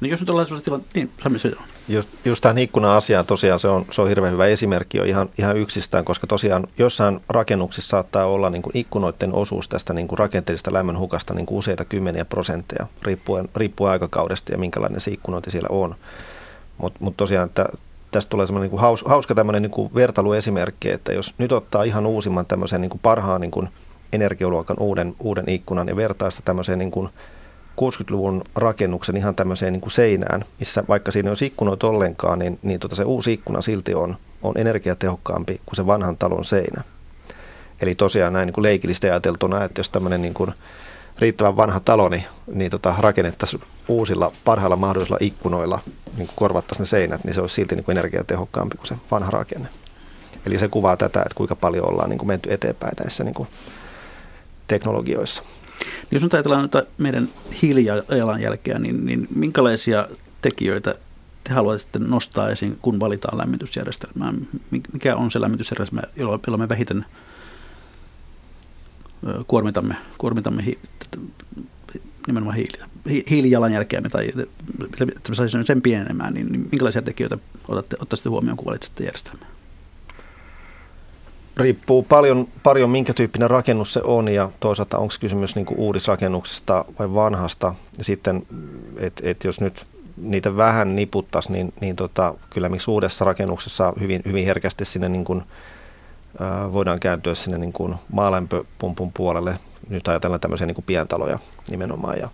No jos nyt ollaan sellaisessa tilanteessa, niin Sami se on. Just, just tähän ikkuna-asiaan tosiaan se on, se on hirveän hyvä esimerkki jo ihan, ihan yksistään, koska tosiaan jossain rakennuksissa saattaa olla niin kuin ikkunoiden osuus tästä niin kuin rakenteellisesta lämmön hukasta niin kuin useita kymmeniä prosentteja, riippuen, riippuen aikakaudesta ja minkälainen se ikkunointi siellä on. Mutta mut tosiaan, että tästä tulee semmoinen niin hauska, hauska tämmöinen niin kuin vertailuesimerkki, että jos nyt ottaa ihan uusimman tämmöisen niin kuin parhaan niin kuin energialuokan uuden, uuden ikkunan ja vertaa sitä tämmöiseen niin kuin 60-luvun rakennuksen ihan tämmöiseen niin kuin seinään, missä vaikka siinä ei olisi ikkunoita ollenkaan, niin, niin tota se uusi ikkuna silti on, on energiatehokkaampi kuin se vanhan talon seinä. Eli tosiaan näin niin kuin leikillisesti ajateltuna, että jos tämmöinen niin kuin riittävän vanha talo, niin, niin tota, rakennettaisiin uusilla parhailla mahdollisilla ikkunoilla, niin korvattaisiin ne seinät, niin se olisi silti niin kuin energiatehokkaampi kuin se vanha rakenne. Eli se kuvaa tätä, että kuinka paljon ollaan niin kuin menty eteenpäin näissä niin kuin teknologioissa. Jos nyt ajatellaan meidän hiilijalanjälkeä, niin, niin minkälaisia tekijöitä te haluaisitte nostaa esiin, kun valitaan lämmitysjärjestelmää? Mikä on se lämmitysjärjestelmä, jolla me vähiten kuormitamme, kuormitamme hi, nimenomaan hiili, hiilijalanjälkeämme tai että me saisimme sen pienemään, niin, niin minkälaisia tekijöitä otatte, ottaisitte huomioon, kun valitsette järjestelmää? Riippuu paljon, paljon minkä tyyppinen rakennus se on ja toisaalta onko kysymys niin uudisrakennuksesta vai vanhasta. Ja sitten, että et jos nyt niitä vähän niputtaisi, niin, niin tota, kyllä miksi uudessa rakennuksessa hyvin, hyvin herkästi sinne niin kuin, voidaan kääntyä sinne niin kuin maalämpöpumpun puolelle. Nyt ajatellaan tämmöisiä niin kuin pientaloja nimenomaan. Ja,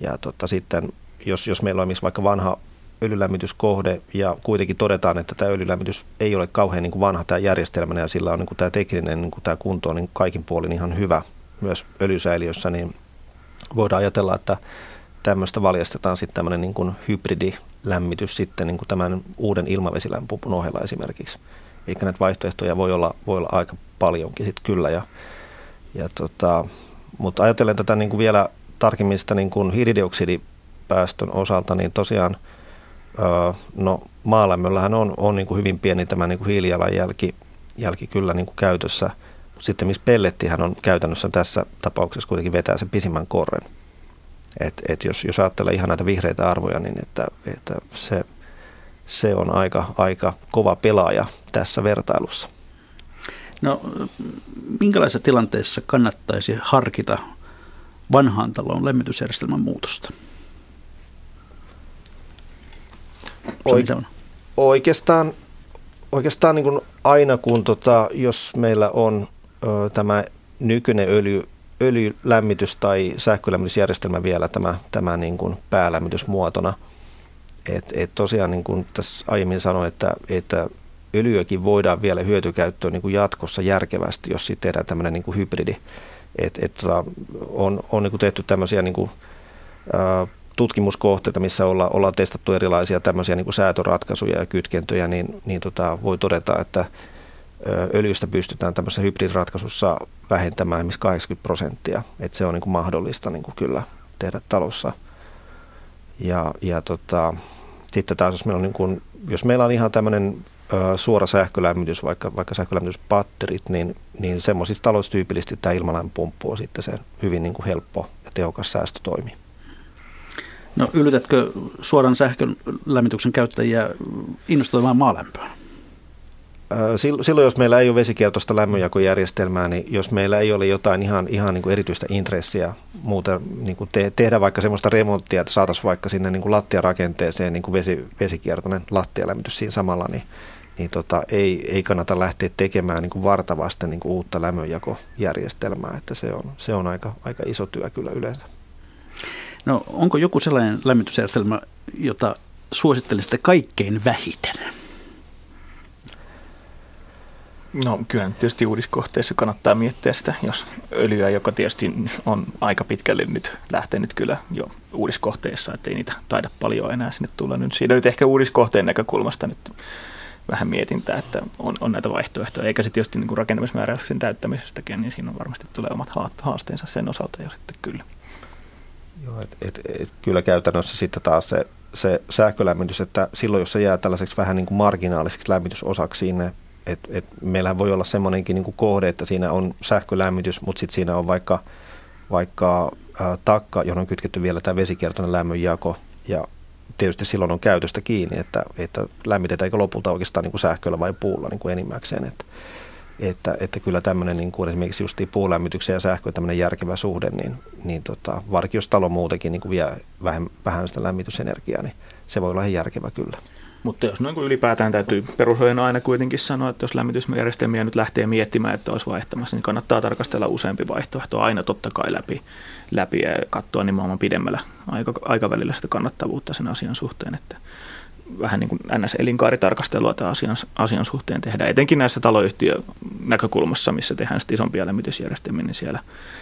ja tota, sitten jos, jos meillä on vaikka vanha öljylämmityskohde ja kuitenkin todetaan, että tämä öljylämmitys ei ole kauhean niin kuin vanha tämä järjestelmä ja sillä on niin kuin tämä tekninen niin kuin tämä kunto on niin kaikin puolin ihan hyvä myös öljysäiliössä, niin voidaan ajatella, että tämmöistä valjastetaan sitten tämmöinen niin kuin hybridilämmitys sitten niin kuin tämän uuden ilmavesilämpöpumpun ohella esimerkiksi. Eikä näitä vaihtoehtoja voi olla, voi olla aika paljonkin sitten kyllä. Ja, ja tota, mutta ajatellen tätä niin kuin vielä tarkemmin sitä niin kuin hiilidioksidipäästön osalta, niin tosiaan no maalämmöllähän on, on niin kuin hyvin pieni tämä niin kuin hiilijalanjälki jälki kyllä niin kuin käytössä. Sitten missä pellettihän on käytännössä tässä tapauksessa kuitenkin vetää sen pisimmän korren. Et, et jos, jos ajattelee ihan näitä vihreitä arvoja, niin että, että se, se on aika, aika kova pelaaja tässä vertailussa. No, minkälaisessa tilanteessa kannattaisi harkita vanhaan talon lämmitysjärjestelmän muutosta? Oike- oikeastaan oikeastaan niin kuin aina kun tota, jos meillä on ö, tämä nykyinen öljy, öljylämmitys tai sähkölämmitysjärjestelmä vielä tämä, tämä niin kuin päälämmitysmuotona. Et, et tosiaan niin kuin tässä aiemmin sanoin, että, että öljyäkin voidaan vielä hyötykäyttöön niin kuin jatkossa järkevästi, jos siitä tehdään tämmöinen niin kuin hybridi. Et, et, tota, on on niin kuin tehty tämmöisiä niin kuin, ä, tutkimuskohteita, missä olla, ollaan testattu erilaisia tämmöisiä niin kuin säätöratkaisuja ja kytkentöjä, niin, niin tota, voi todeta, että öljystä pystytään tämmöisessä hybridiratkaisussa vähentämään esimerkiksi 80 prosenttia. Että se on niin kuin mahdollista niin kuin kyllä tehdä talossa. Ja, ja tota, sitten taas jos meillä on, niin kuin, jos meillä on ihan tämmöinen suora sähkölämmitys, vaikka, vaikka sähkölämmityspatterit, niin, niin semmoisissa taloissa tyypillisesti tämä ilmalämpöpumppu on sitten se hyvin niin kuin helppo ja tehokas säästötoimi. No yllätätkö suoran sähkön lämmityksen käyttäjiä innostuimaan maalämpöön? Silloin, jos meillä ei ole vesikiertoista lämmönjakojärjestelmää, niin jos meillä ei ole jotain ihan, ihan niin kuin erityistä intressiä muuta niin kuin te, tehdä vaikka semmoista remonttia, että saataisiin vaikka sinne niin kuin lattiarakenteeseen niin kuin vesi, vesikiertoinen lattialämmitys siinä samalla, niin, niin tota, ei, ei kannata lähteä tekemään niin kuin vartavasti niin kuin uutta lämmönjakojärjestelmää, että se on, se on aika, aika iso työ kyllä yleensä. No onko joku sellainen lämmitysjärjestelmä, jota suosittelisitte kaikkein vähiten? No kyllä tietysti uudiskohteessa kannattaa miettiä sitä, jos öljyä, joka tietysti on aika pitkälle nyt lähtenyt kyllä jo uudiskohteessa, ettei niitä taida paljon enää sinne tulla. Nyt siinä nyt ehkä uudiskohteen näkökulmasta nyt vähän mietintää, että on, on näitä vaihtoehtoja, eikä se tietysti niin rakentamismääräyksen täyttämisestäkin, niin siinä on varmasti tulee omat haasteensa sen osalta jo sitten kyllä. Joo, et, et, et, kyllä käytännössä sitten taas se, se sähkölämmitys, että silloin jos se jää tällaiseksi vähän niin kuin marginaaliseksi lämmitysosaksi sinne, että et meillähän voi olla semmoinenkin niin kuin kohde, että siinä on sähkölämmitys, mutta sitten siinä on vaikka, vaikka ää, takka, johon on kytketty vielä tämä vesikiertoinen lämmönjako, ja tietysti silloin on käytöstä kiinni, että, että lämmitetäänkö lopulta oikeastaan niin kuin sähköllä vai puulla niin kuin enimmäkseen. Että, että, että kyllä tämmöinen niin kuin esimerkiksi just puulämmityksen ja sähkö tämmöinen järkevä suhde, niin, niin tota, varsinkin jos talo muutenkin niin kuin vie vähän, vähän sitä lämmitysenergiaa, niin se voi olla ihan järkevä kyllä. Mutta jos noin kuin ylipäätään täytyy perushoidon aina kuitenkin sanoa, että jos lämmitysjärjestelmiä nyt lähtee miettimään, että olisi vaihtamassa, niin kannattaa tarkastella useampi vaihtoehto aina totta kai läpi, läpi ja katsoa nimenomaan pidemmällä aikavälillä sitä kannattavuutta sen asian suhteen, että vähän niin kuin NS-elinkaaritarkastelua tämän asian, asian suhteen tehdään, etenkin näissä taloyhtiön näkökulmassa, missä tehdään sitten isompia lämmitysjärjestelmiä, niin siellä,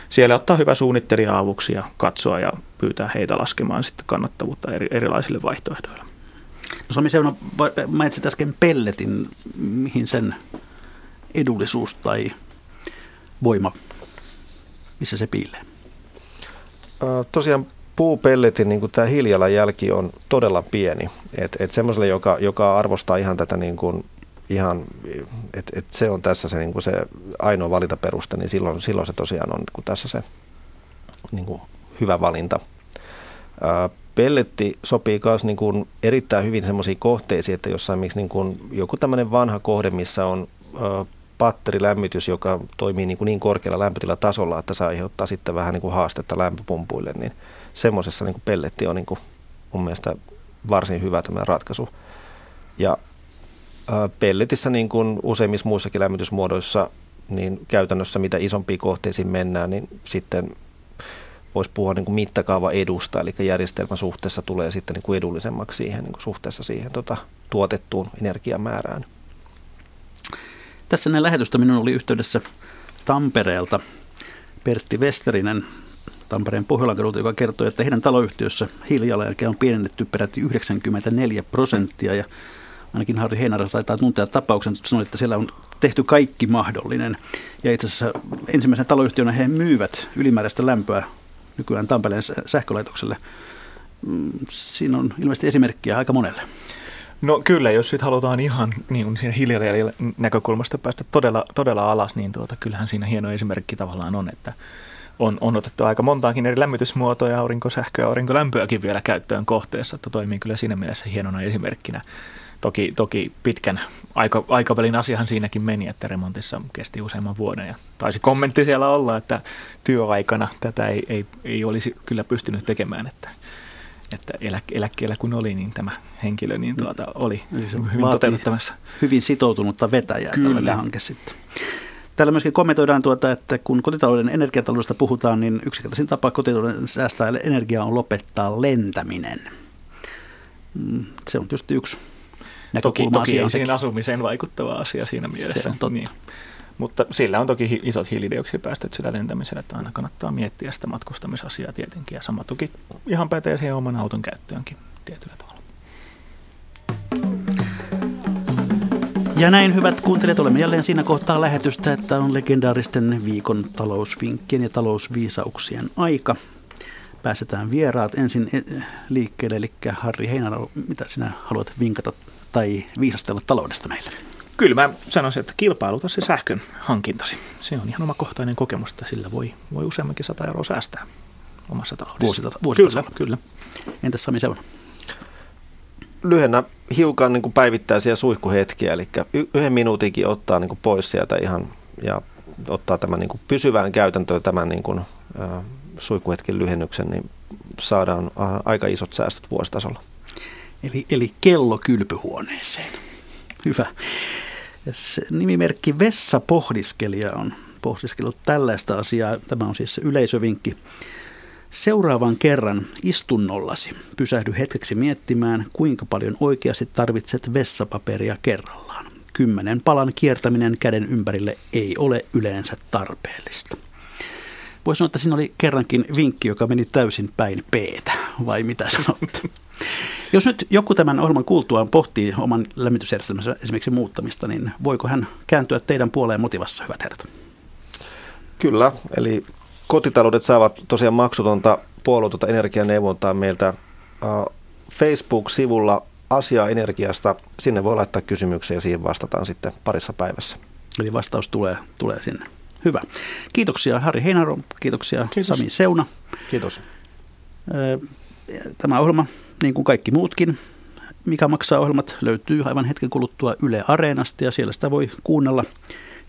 siellä ottaa hyvä suunnittelija avuksi ja katsoa ja pyytää heitä laskemaan sitten kannattavuutta eri, erilaisille vaihtoehdoille. No Sami Seuno, mainitsit äsken pelletin, mihin sen edullisuus tai voima, missä se piilee? Tosiaan puupelletin niin tämä hiilijalanjälki on todella pieni. Et, et semmoiselle, joka, joka arvostaa ihan tätä niin kuin, ihan, että et se on tässä se, niin kuin se ainoa valintaperuste, niin silloin, silloin se tosiaan on niin kuin tässä se niin kuin hyvä valinta. Ää, pelletti sopii myös niin kuin erittäin hyvin semmoisiin kohteisiin, että jossain miksi niin kuin joku tämmöinen vanha kohde, missä on patterilämmitys, joka toimii niin, kuin niin korkealla lämpötilatasolla, että se aiheuttaa sitten vähän niin kuin haastetta lämpöpumpuille, niin semmoisessa niin pelletti on niin kuin mun mielestä varsin hyvä tämä ratkaisu. Ja pelletissä niin kuin useimmissa muissakin lämmitysmuodoissa, niin käytännössä mitä isompiin kohteisiin mennään, niin sitten voisi puhua niin kuin mittakaava edusta, eli järjestelmä suhteessa tulee sitten niin kuin edullisemmaksi siihen, niin kuin suhteessa siihen tota, tuotettuun energiamäärään. Tässä näin lähetystä minun oli yhteydessä Tampereelta Pertti Westerinen Tampereen Pohjolan joka kertoi, että heidän taloyhtiössä hiilijalanjälkeä on pienennetty peräti 94 prosenttia ja ainakin Harri Heinara taitaa tuntea tapauksen, sanoi, että siellä on tehty kaikki mahdollinen. Ja itse asiassa ensimmäisen taloyhtiönä he myyvät ylimääräistä lämpöä nykyään Tampereen sähkölaitokselle. Mm, siinä on ilmeisesti esimerkkiä aika monelle. No kyllä, jos sitten halutaan ihan niin hiilijalanjäljen näkökulmasta päästä todella, todella alas, niin tuota, kyllähän siinä hieno esimerkki tavallaan on, että on, on otettu aika montaakin eri lämmitysmuotoja, aurinkosähköä ja aurinkolämpöäkin vielä käyttöön kohteessa, että toimii kyllä siinä mielessä hienona esimerkkinä. Toki, toki pitkän aika, aikavälin asiahan siinäkin meni, että remontissa kesti useamman vuoden. Ja taisi kommentti siellä olla, että työaikana tätä ei, ei, ei olisi kyllä pystynyt tekemään, että, että eläkkeellä kun oli, niin tämä henkilö niin tuota, oli siis hyvin toteuttamassa. Hyvin sitoutunutta vetäjää kyllä. tällainen hanke sitten. Täällä myöskin kommentoidaan tuota, että kun kotitalouden energiataloudesta puhutaan, niin yksinkertaisin tapa kotitalouden säästää energiaa on lopettaa lentäminen. Mm, se on tietysti yksi näkökulma toki, toki ei siihen asumiseen vaikuttava asia siinä mielessä. Se on totta. Niin. Mutta sillä on toki isot hiilidioksidipäästöt sillä lentämisellä, että aina kannattaa miettiä sitä matkustamisasiaa tietenkin. Ja sama toki ihan pätee siihen oman auton käyttöönkin tietyllä tavalla. Ja näin hyvät kuuntelijat, olemme jälleen siinä kohtaa lähetystä, että on legendaaristen viikon talousvinkkien ja talousviisauksien aika. Pääsetään vieraat ensin eh, liikkeelle, eli Harri Heinaro, mitä sinä haluat vinkata tai viisastella taloudesta meille? Kyllä mä sanoisin, että kilpailuta se sähkön hankintasi. Se on ihan omakohtainen kokemus, että sillä voi, voi useammankin sata euroa säästää omassa taloudessa. Vuosita, vuositasolla. Kyllä, kyllä. Entäs Sami Seuna? lyhennä hiukan niin kuin päivittäisiä suihkuhetkiä, eli yhden minuutinkin ottaa niin kuin pois sieltä ihan ja ottaa tämän niin kuin pysyvään käytäntöön tämän niin kuin, äh, suihkuhetken lyhennyksen, niin saadaan aika isot säästöt vuositasolla. Eli, eli kello kylpyhuoneeseen. Hyvä. Se nimimerkki Vessa Pohdiskelija on pohdiskellut tällaista asiaa. Tämä on siis se yleisövinkki. Seuraavan kerran istunnollasi pysähdy hetkeksi miettimään, kuinka paljon oikeasti tarvitset vessapaperia kerrallaan. Kymmenen palan kiertäminen käden ympärille ei ole yleensä tarpeellista. Voisi sanoa, että siinä oli kerrankin vinkki, joka meni täysin päin peetä, vai mitä sanotte? Jos nyt joku tämän ohjelman kuultuaan pohtii oman lämmitysjärjestelmänsä esimerkiksi muuttamista, niin voiko hän kääntyä teidän puoleen motivassa, hyvät herrat? Kyllä, eli kotitaloudet saavat tosiaan maksutonta puolueetonta energianeuvontaa meiltä Facebook-sivulla Asia Energiasta. Sinne voi laittaa kysymyksiä ja siihen vastataan sitten parissa päivässä. Eli vastaus tulee, tulee sinne. Hyvä. Kiitoksia Harri Heinaro, kiitoksia Kiitos. Sami Seuna. Kiitos. Tämä ohjelma, niin kuin kaikki muutkin, mikä maksaa ohjelmat, löytyy aivan hetken kuluttua Yle Areenasta ja siellä sitä voi kuunnella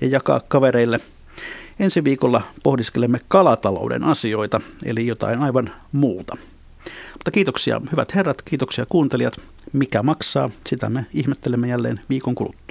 ja jakaa kavereille – Ensi viikolla pohdiskelemme kalatalouden asioita, eli jotain aivan muuta. Mutta kiitoksia hyvät herrat, kiitoksia kuuntelijat. Mikä maksaa, sitä me ihmettelemme jälleen viikon kuluttua.